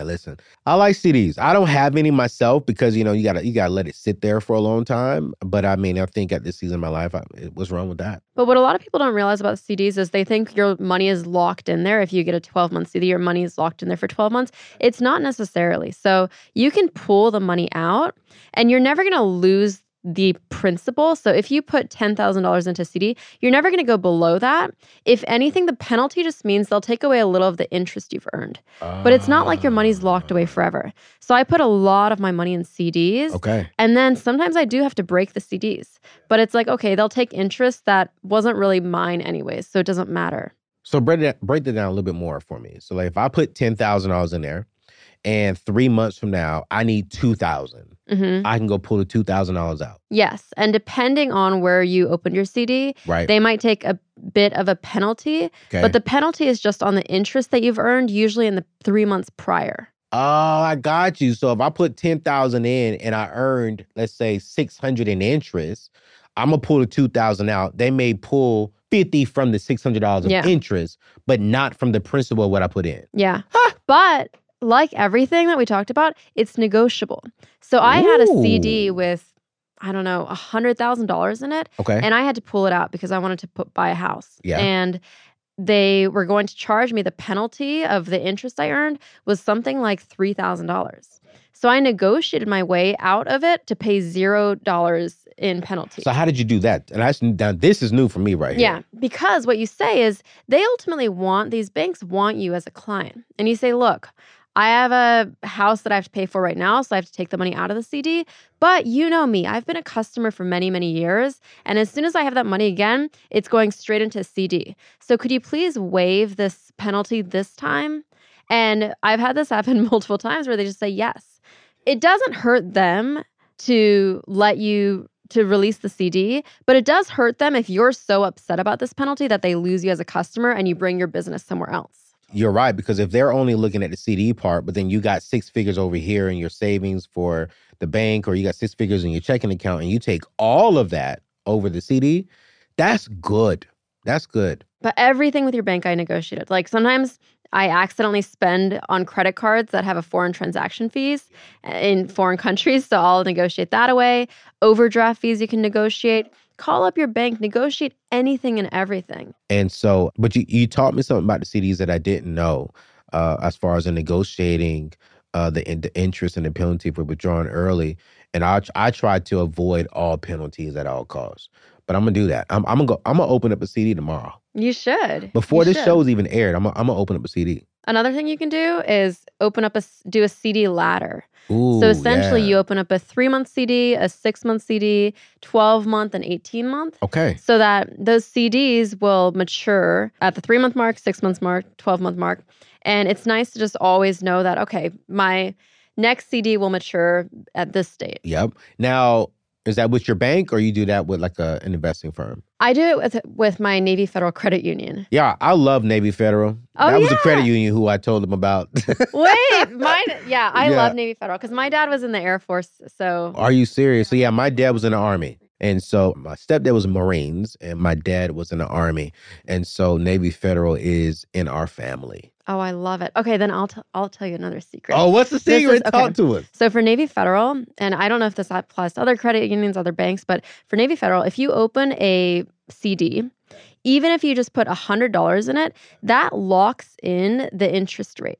listen, I like CDs. I don't have any myself because you know you gotta you gotta let it sit there for a long time. But I mean, I think at this season of my life, I, what's wrong with that? But what a lot of people don't realize about CDs is they think your money is locked in there. If you get a 12 month CD, your money is locked in there for 12 months. It's not necessarily. So you can pull the money out and you're never to lose the principal. So if you put $10,000 into CD, you're never going to go below that. If anything, the penalty just means they'll take away a little of the interest you've earned. But it's not like your money's locked away forever. So I put a lot of my money in CDs. Okay. And then sometimes I do have to break the CDs, but it's like, okay, they'll take interest that wasn't really mine anyways. So it doesn't matter. So break that break that down a little bit more for me. So like if I put ten thousand dollars in there, and three months from now I need two thousand, hmm I can go pull the two thousand dollars out, Yes. And depending on where you opened your CD, right? they might take a bit of a penalty, okay. but the penalty is just on the interest that you've earned, usually in the three months prior. Oh, I got you. So if I put ten thousand in and I earned, let's say six hundred in interest, I'm gonna pull the two thousand out. They may pull fifty from the six hundred dollars of Yeah. interest, but not from the principal of what I put in. Yeah. But like everything that we talked about, it's negotiable. So I had a CD with, I don't know, a $100,000 in it. Okay. and I had to pull it out because I wanted to put, buy a house. Yeah. And they were going to charge me the penalty of the interest I earned was something like $3,000. So I negotiated my way out of it to pay $0 in penalty. so how did you do that? And I now this is new for me right Yeah, here. Yeah, because what you say is they ultimately want these banks want you as a client. And you say, "Look, I have a house that I have to pay for right now, so I have to take the money out of the CD, but you know me, I've been a customer for many, many years, and as soon as I have that money again, it's going straight into CD. So could you please waive this penalty this time?" And I've had this happen multiple times where they just say yes. It doesn't hurt them to let you to release the CD, but it does hurt them if you're so upset about this penalty that they lose you as a customer and you bring your business somewhere else. You're right because if they're only looking at the CD part, but then you got six figures over here in your savings for the bank, or you got six figures in your checking account, and you take all of that over the CD, that's good. That's good. But everything with your bank, I negotiated. Like sometimes I accidentally spend on credit cards that have a foreign transaction fees in foreign countries. So I'll negotiate that away. Overdraft fees you can negotiate. Call up your bank, negotiate anything and everything. And so, but you, you taught me something about the CDs that I didn't know uh, as far as in negotiating uh, the, the interest and the penalty for withdrawing early. And I, I tried to avoid all penalties at all costs. But I'm gonna do that. I'm, I'm gonna go. I'm gonna open up a CD tomorrow. You should. Before You this should. show's even aired, I'm gonna, I'm gonna open up a CD. Another thing you can do is open up a do a CD ladder. Ooh, so essentially, yeah. you open up a three month CD, a six month CD, twelve month, and eighteen month. Okay. so that those CDs will mature at the three month mark, six months mark, 12 month mark. And it's nice to just always know that, okay, my next CD will mature at this date. Yep. Now, is that with your bank or you do that with like a, an investing firm? I do it with, with my Navy Federal Credit Union. Yeah, I love Navy Federal. Oh, that was a yeah. credit union who I told them about. Wait, mine, yeah, I Yeah. love Navy Federal because my dad was in the Air Force. So, Are you serious? So yeah, my dad was in the army. And so my stepdad was Marines and my dad was in the army. And so Navy Federal is in our family. Oh, I love it. Okay, then I'll, t- I'll tell you another secret. Oh, what's the This is- secret? Talk to us. So for Navy Federal, and I don't know if this applies to other credit unions, other banks, but for Navy Federal, if you open a CD, even if you just put $100 in it, that locks in the interest rate.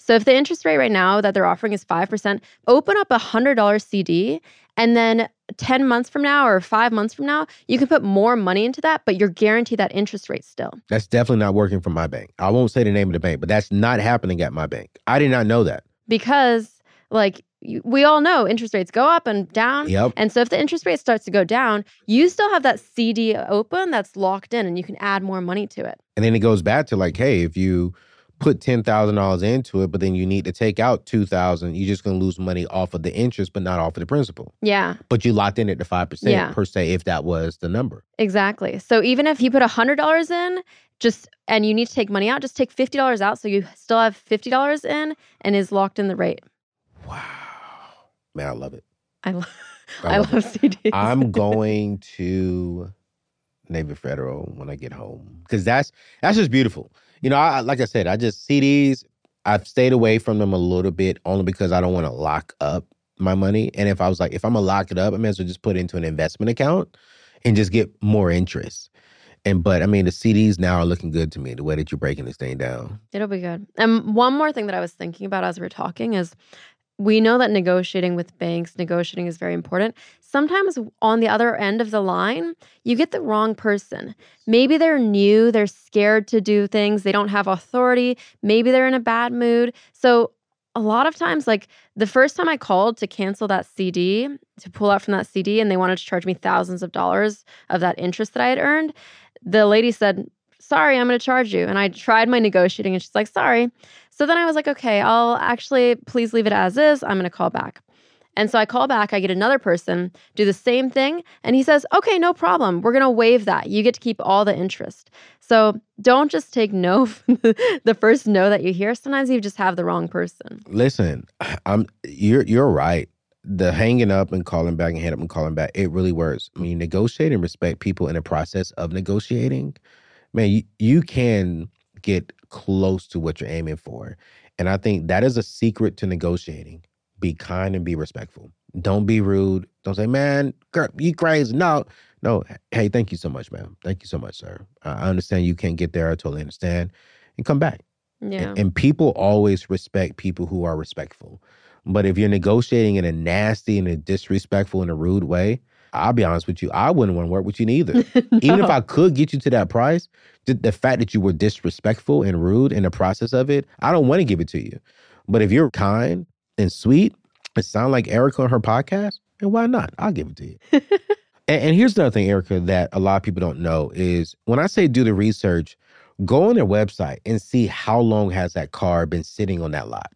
So if the interest rate right now that they're offering is 5%, open up a $100 CD and then 10 months from now or 5 months from now, you can put more money into that, but you're guaranteed that interest rate still. That's definitely not working for my bank. I won't say the name of the bank, but that's not happening at my bank. I did not know that. because like we all know interest rates go up and down Yep. and so if the interest rate starts to go down you still have that cd open that's locked in and you can add more money to it And then it goes back to like, hey, if you put ten thousand dollars into it, but then you need to take out two thousand, you're just gonna lose money off of the interest, but not off of the principal. yeah But you locked in at the five percent Yeah. per se, if that was the number. exactly so even if you put $100 in just and you need to take money out just take $50 out so you still have $50 in and is locked in the rate Wow, man, I love it. i, lo- I I love love cds I'm going to Navy Federal when I get home because that's that's just beautiful. You know, I like I said, I just CDs. I've stayed away from them a little bit only because I don't want to lock up my money. And if I was like, if I'm gonna lock it up, I may as well just put it into an investment account and just get more interest. And but I mean, the CDs now are looking good to me. The way that you're breaking this thing down. It'll be good. And one more thing that I was thinking about as we are talking is we know that negotiating with banks, negotiating is very important. Sometimes on the other end of the line, you get the wrong person. Maybe they're new, they're scared to do things, they don't have authority, maybe they're in a bad mood. So a lot of times, like the first time I called to cancel that CD, to pull out from that CD, and they wanted to charge me thousands of dollars of that interest that I had earned, the lady said, Sorry, I'm going to charge you. And I tried my negotiating, and she's like, Sorry. So then I was like, Okay, I'll actually please leave it as is. I'm going to call back. And so I call back, I get another person, do the same thing, and he says, Okay, no problem. We're going to waive that. You get to keep all the interest. So don't just take no the first no that you hear. Sometimes you just have the wrong person. Listen, I'm you're you're right. The hanging up and calling back and hanging up and calling back, it really works. When you negotiate and respect people in the process of negotiating, man, you, you can get close to what you're aiming for. And I think that is a secret to negotiating. Be kind and be respectful. Don't be rude. Don't say, man, girl, you crazy. No, no. Hey, thank you so much, man. Thank you so much, sir. I understand you can't get there. I totally understand. And come back. Yeah. And, and people always respect people who are respectful. But if you're negotiating in a nasty and a disrespectful and a rude way, I'll be honest with you, I wouldn't want to work with you neither. Even if I could get you to that price, the, the fact that you were disrespectful and rude in the process of it, I don't want to give it to you. But if you're kind and sweet and sound like Erika on her podcast, then why not? I'll give it to you. and, and here's another thing, Erika, that a lot of people don't know is when I say do the research, go on their website and see how long has that car been sitting on that lot.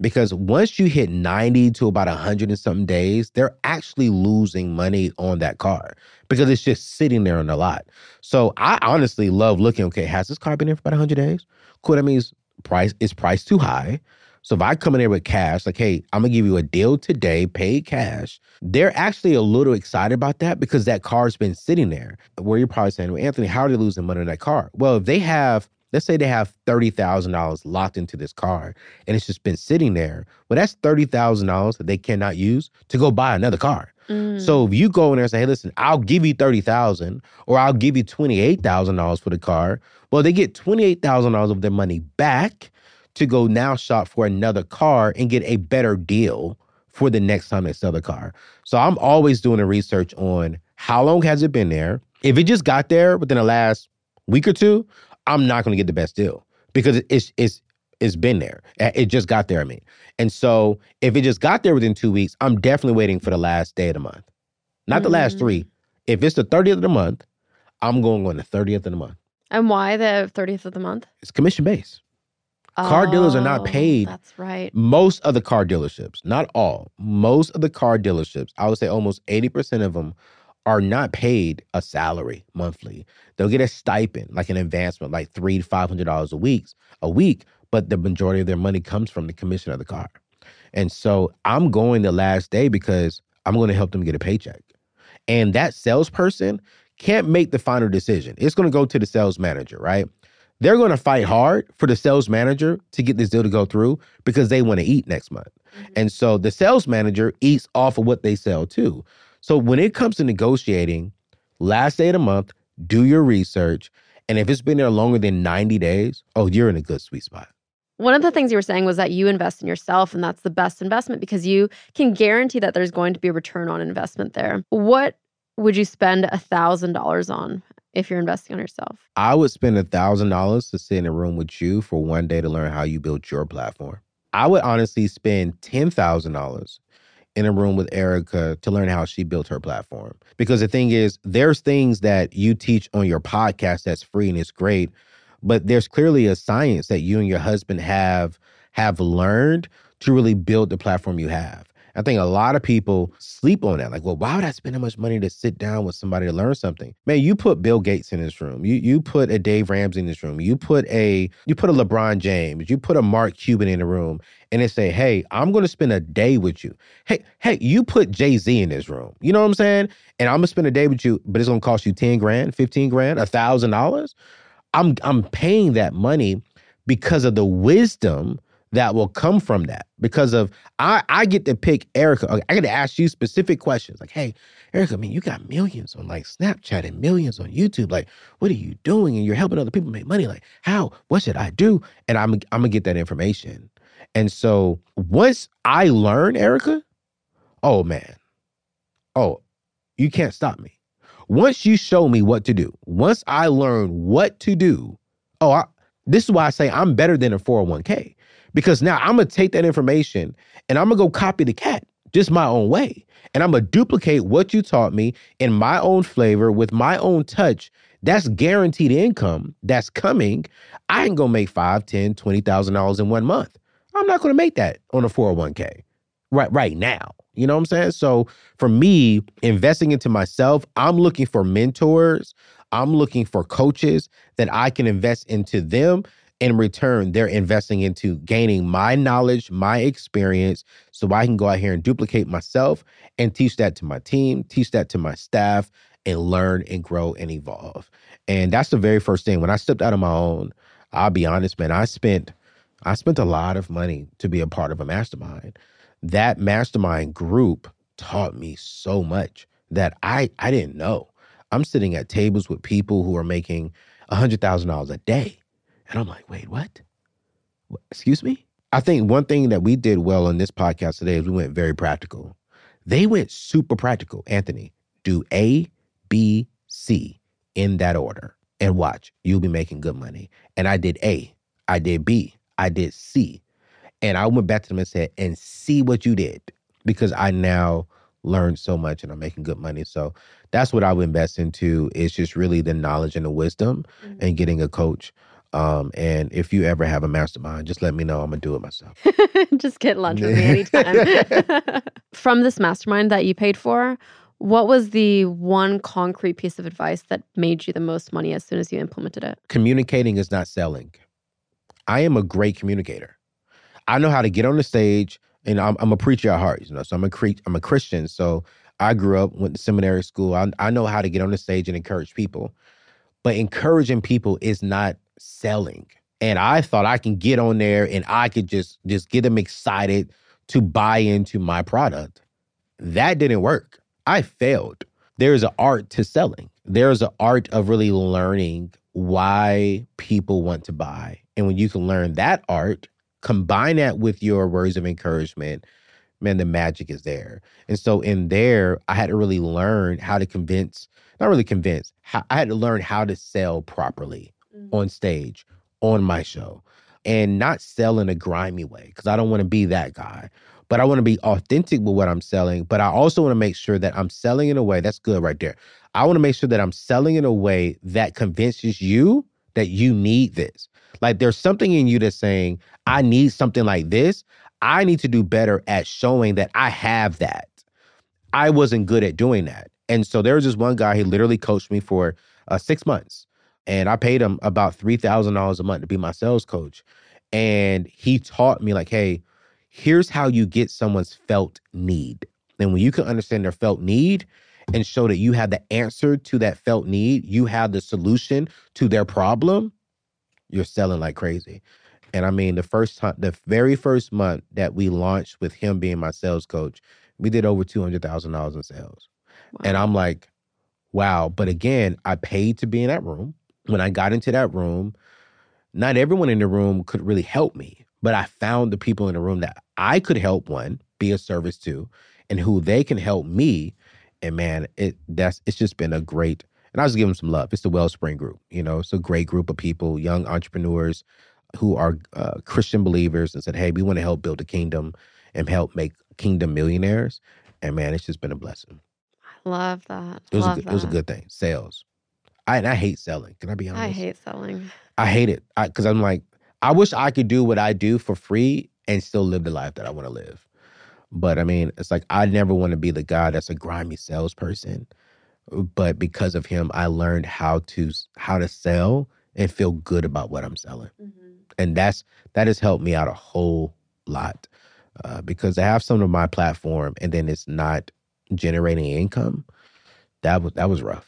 Because once you hit 90 to about 100 and something days, they're actually losing money on that car because it's just sitting there on the lot. So I honestly love looking, okay, has this car been there for about 100 days? Cool, that means price is price too high. So if I come in there with cash, like, hey, I'm gonna give you a deal today, paid cash, they're actually a little excited about that because that car's been sitting there. Where you're probably saying, well, Anthony, how are they losing money on that car? Well, if they have, let's say they have $30,000 locked into this car and it's just been sitting there, well, that's $30,000 that they cannot use to go buy another car. Mm. So if you go in there and say, hey, listen, I'll give you 30000 or I'll give you $28,000 for the car, well, they get $28,000 of their money back to go now shop for another car and get a better deal for the next time they sell the car. So I'm always doing the research on how long has it been there? If it just got there within the last week or two, I'm not going to get the best deal because it's it's it's been there. It just got there. I mean, and so if it just got there within two weeks, I'm definitely waiting for the last day of the month, not the last Mm. three. If it's the 30th of the month, I'm going on the 30th of the month. and why the 30th of the month? It's commission based. Car dealers are not Oh, paid. That's right. Most of the car dealerships, not all, most of the car dealerships, I would say almost 80% of them are not paid a salary monthly. They'll get a stipend, like an advancement, like three to five hundred dollars a week, a week, but the majority of their money comes from the commission of the car. And so I'm going the last day because I'm going to help them get a paycheck. And that salesperson can't make the final decision. It's going to go to the sales manager, right? They're going to fight hard for the sales manager to get this deal to go through because they want to eat next month. Mm-hmm. And so the sales manager eats off of what they sell too. So when it comes to negotiating, last day of the month, do your research. And if it's been there longer than 90 days, oh, you're in a good sweet spot. One of the things you were saying was that you invest in yourself, and that's the best investment because you can guarantee that there's going to be a return on investment there. What would you spend a thousand dollars on if you're investing on yourself? I would spend a thousand dollars to sit in a room with you for one day to learn how you build your platform. I would honestly spend ten thousand dollars in a room with Erika to learn how she built her platform. Because the thing is, there's things that you teach on your podcast that's free and it's great, but there's clearly a science that you and your husband have have learned to really build the platform you have. I think a lot of people sleep on that. Like, well, why would I spend that much money to sit down with somebody to learn something? Man, you put Bill Gates in this room. You you put a Dave Ramsey in this room. You put a you put a LeBron James. You put a Mark Cuban in the room, and they say, "Hey, I'm going to spend a day with you." Hey, hey, you put Jay Z in this room. You know what I'm saying? And I'm gonna spend a day with you, but it's gonna cost you ten grand, fifteen grand, a thousand dollars. I'm I'm paying that money because of the wisdom that will come from that. Because of I I get to pick Erika. I get to ask you specific questions. Like, hey, Erika, I mean, you got millions on like Snapchat and millions on YouTube. Like, what are you doing? And you're helping other people make money. Like, how? What should I do? And I'm I'm gonna get that information. And so once I learn, Erika, oh man, oh, you can't stop me. Once you show me what to do, once I learn what to do, oh, I, this is why I say I'm better than a 401k because now I'm gonna take that information and I'm gonna go copy the cat just my own way. And I'm gonna duplicate what you taught me in my own flavor with my own touch. That's guaranteed income that's coming. I ain't gonna make five, ten, twenty thousand dollars in one month. I'm not gonna make that on a 401k right right now. You know what I'm saying? So for me, investing into myself, I'm looking for mentors. I'm looking for coaches that I can invest into them. In return, they're investing into gaining my knowledge, my experience, so I can go out here and duplicate myself and teach that to my team, teach that to my staff, and learn and grow and evolve. And that's the very first thing. When I stepped out on my own, I'll be honest, man, I spent I spent a lot of money to be a part of a mastermind. That mastermind group taught me so much that I I didn't know. I'm sitting at tables with people who are making $100,000 a day. And I'm like, wait, what? What? Excuse me? I think one thing that we did well on this podcast today is we went very practical. They went super practical. Anthony, do A, B, C in that order and watch. You'll be making good money. And I did A, I did B, I did C. And I went back to them and said, and see what you did because I now learned so much and I'm making good money. So that's what I would invest into is just really the knowledge and the wisdom mm-hmm. and getting a coach. Um, and if you ever have a mastermind, just let me know. I'm gonna do it myself. Just get lunch with me anytime. From this mastermind that you paid for, what was the one concrete piece of advice that made you the most money as soon as you implemented it? Communicating is not selling. I am a great communicator. I know how to get on the stage, and I'm, I'm a preacher at heart, you know. So I'm a cre- I'm a Christian. So I grew up, went to seminary school. I, I know how to get on the stage and encourage people, but encouraging people is not selling. And I thought I can get on there and I could just just get them excited to buy into my product. That didn't work. I failed. There's an art to selling. There's an art of really learning why people want to buy. And when you can learn that art, combine that with your words of encouragement, man, the magic is there. And so in there, I had to really learn how to convince, not really convince, I had to learn how to sell properly mm-hmm. on stage, on my show, and not sell in a grimy way, because I don't want to be that guy. But I want to be authentic with what I'm selling. But I also want to make sure that I'm selling in a way that's good right there. I want to make sure that I'm selling in a way that convinces you that you need this. Like there's something in you that's saying, I need something like this. I need to do better at showing that I have that. I wasn't good at doing that. And so there was this one guy, he literally coached me for uh, six months. And I paid him about $3,000 a month to be my sales coach. And he taught me, like, hey, here's how you get someone's felt need. And when you can understand their felt need and show that you have the answer to that felt need, you have the solution to their problem, you're selling like crazy. And I mean, the first time, the very first month that we launched with him being my sales coach, we did over two hundred thousand dollars in sales. Wow. And I'm like, wow. But again, I paid to be in that room. When I got into that room, not everyone in the room could really help me, but I found the people in the room that I could help one, be a service to, and who they can help me. And man, it that's it's just been a great. And I was giving them some love. It's the Wellspring Group. You know, it's a great group of people, young entrepreneurs who are uh, Christian believers and said, "Hey, we want to help build a kingdom and help make kingdom millionaires." And man, it's just been a blessing. I love that. It was love a, it was a good thing. Sales. I I hate selling. Can I be honest? I hate selling. I hate it because I'm like, I wish I could do what I do for free and still live the life that I want to live. But I mean, it's like I never want to be the guy that's a grimy salesperson. But because of him, I learned how to how to sell and feel good about what I'm selling. Mm-hmm and that's that has helped me out a whole lot uh, because I have some of my platform and then it's not generating income. That was that was rough.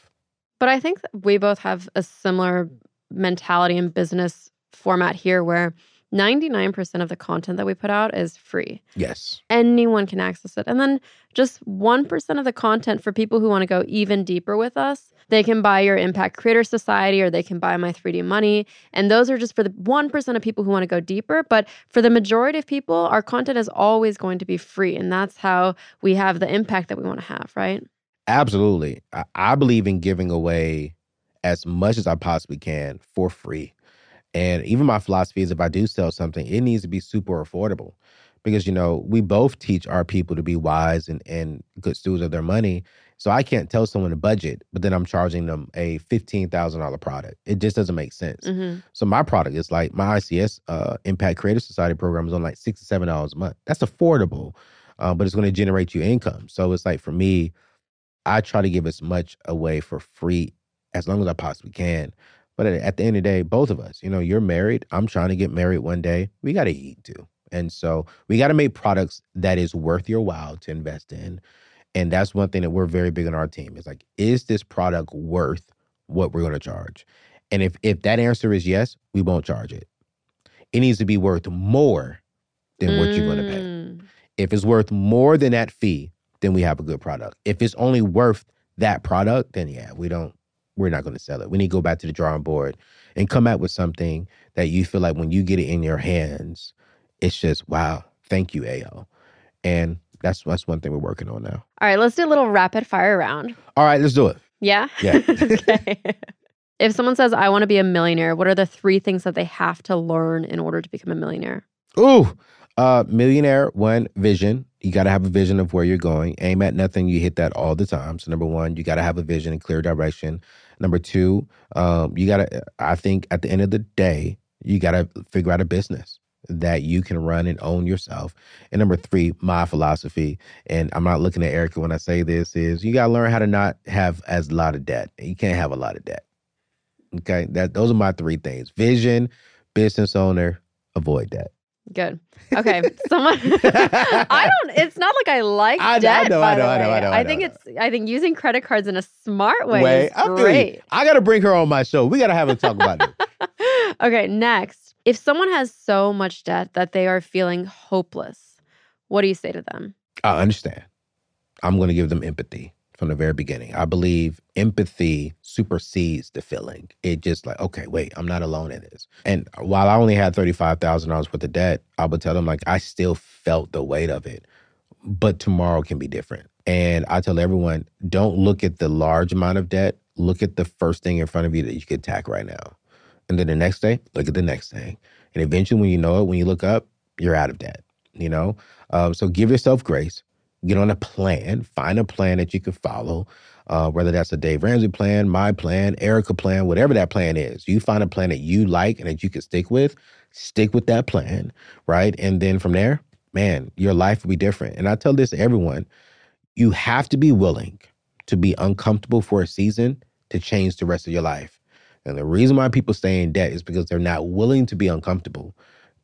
But I think we both have a similar mentality and business format here where 99% of the content that we put out is free. Yes. Anyone can access it. And then just 1% of the content for people who want to go even deeper with us, they can buy your Impact Creator Society or they can buy my 3D Money. And those are just for the 1% of people who want to go deeper. But for the majority of people, our content is always going to be free. And that's how we have the impact that we want to have, right? Absolutely. I, I believe in giving away as much as I possibly can for free. And even my philosophy is if I do sell something, it needs to be super affordable. Because, you know, we both teach our people to be wise and, and good stewards of their money. So I can't tell someone a budget, but then I'm charging them a $15,000 product. It just doesn't make sense. Mm-hmm. So my product is like my ICS uh, Impact Creative Society program is on like $67 a month. That's affordable, uh, but it's going to generate you income. So it's like for me, I try to give as much away for free as long as I possibly can. But at the end of the day, both of us, you know, you're married. I'm trying to get married one day. We got to eat too. And so we got to make products that is worth your while to invest in. And that's one thing that we're very big on our team. Is like, is this product worth what we're going to charge? And if if that answer is yes, we won't charge it. It needs to be worth more than what you're going to pay. Mm. If it's worth more than that fee, then we have a good product. If it's only worth that product, then yeah, we don't we're not going to sell it. We need to go back to the drawing board and come out with something that you feel like when you get it in your hands, it's just wow, thank you, AO. And that's that's one thing we're working on now. All right, let's do a little rapid fire round. All right, let's do it. Yeah. Yeah. okay. If someone says I want to be a millionaire, what are the three things that they have to learn in order to become a millionaire? Ooh, uh, millionaire one vision. You got to have a vision of where you're going. Aim at nothing. You hit that all the time. So number one, you got to have a vision and clear direction. Number two, um, you got to. I think at the end of the day, you got to figure out a business that you can run and own yourself. And number three, my philosophy, and I'm not looking at Erika when I say this, is you got to learn how to not have as a lot of debt. You can't have a lot of debt. Okay, that those are my three things: vision, business owner, avoid debt. Good. Okay. Someone. I don't. It's not like I like I know, I debt. know, I know, I know, way. I know, I think know. it's. I think using credit cards in a smart way Wait, is I great. I got to bring her on my show. We got to have a talk about it. okay. Next, if someone has so much debt that they are feeling hopeless, what do you say to them? I understand. I'm going to give them empathy from the very beginning. I believe empathy supersedes the feeling. It just like, okay, wait, I'm not alone in this. And while I only had $35,000 worth of debt, I would tell them like, I still felt the weight of it, but tomorrow can be different. And I tell everyone, don't look at the large amount of debt. Look at the first thing in front of you that you can attack right now. And then the next day, look at the next thing. And eventually, when you know it, when you look up, you're out of debt, you know? Um, so give yourself grace get on a plan, find a plan that you can follow, uh, whether that's a Dave Ramsey plan, my plan, Erika plan, whatever that plan is. You find a plan that you like and that you can stick with, stick with that plan, right? And then from there, man, your life will be different. And I tell this to everyone you have to be willing to be uncomfortable for a season to change the rest of your life. And the reason why people stay in debt is because they're not willing to be uncomfortable.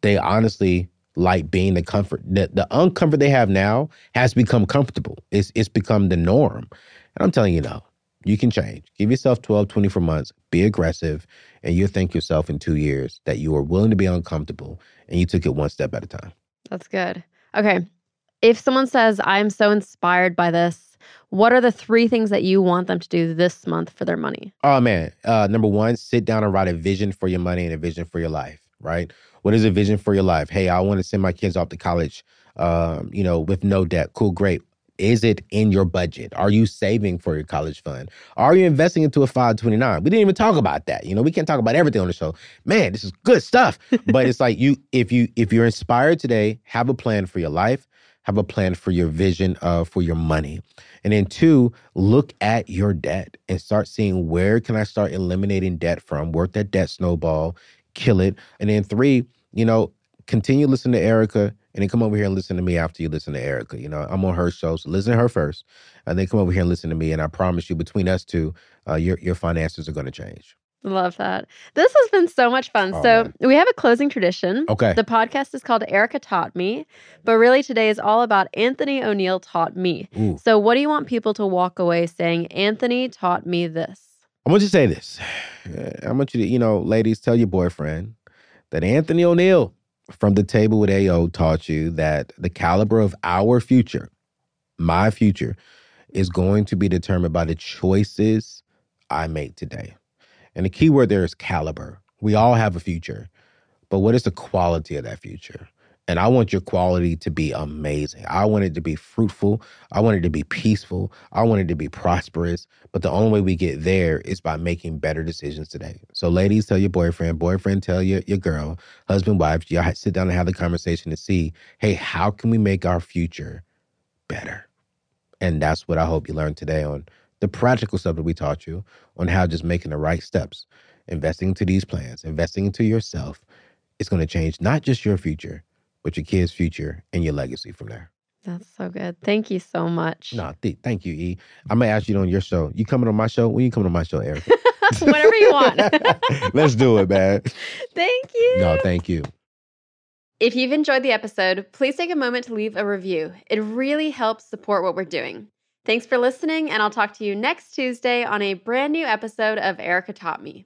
They honestly like being the comfort. The, the uncomfort they have now has become comfortable. It's it's become the norm. And I'm telling you now, you can change. Give yourself 12, 24 months, be aggressive, and you'll thank yourself in two years that you are willing to be uncomfortable and you took it one step at a time. That's good. Okay. If someone says, I'm so inspired by this, what are the three things that you want them to do this month for their money? Oh man. Uh, number one, sit down and write a vision for your money and a vision for your life, right? What is a vision for your life? Hey, I want to send my kids off to college, um, you know, with no debt. Cool, great. Is it in your budget? Are you saving for your college fund? Are you investing into a 529? We didn't even talk about that. You know, we can't talk about everything on the show. Man, this is good stuff. but it's like you if you if you're inspired today, have a plan for your life, have a plan for your vision uh, for your money. And then two, look at your debt and start seeing where can I start eliminating debt from? Work that debt snowball, kill it. And then three, you know, continue listening to Erika and then come over here and listen to me after you listen to Erika. You know, I'm on her show, so listen to her first, and then come over here and listen to me. And I promise you, between us two, uh, your your finances are going to change. Love that. This has been so much fun. Oh, so, man. we have a closing tradition. Okay. The podcast is called Erika Taught Me, but really today is all about Anthony O'Neal taught me. Ooh. So, what do you want people to walk away saying, Anthony taught me this? I want you to say this. I want you to, you know, ladies, tell your boyfriend that Anthony O'Neal from the table with AO taught you that the caliber of our future, my future, is going to be determined by the choices I make today. And the key word there is caliber. We all have a future, but what is the quality of that future? And I want your quality to be amazing. I want it to be fruitful. I want it to be peaceful. I want it to be prosperous. But the only way we get there is by making better decisions today. So, ladies, tell your boyfriend, boyfriend, tell your, your girl, husband, wife, y'all sit down and have the conversation to see, hey, how can we make our future better? And that's what I hope you learned today on the practical stuff that we taught you on how just making the right steps, investing into these plans, investing into yourself is going to change not just your future, but your kids' future and your legacy from there. That's so good. Thank you so much. No, th- thank you, E. I'm gonna ask you on your show. You coming on my show? When you coming on my show, Erika? Whenever you want. Let's do it, man. Thank you. No, thank you. If you've enjoyed the episode, please take a moment to leave a review. It really helps support what we're doing. Thanks for listening, and I'll talk to you next Tuesday on a brand new episode of Erika Taught Me.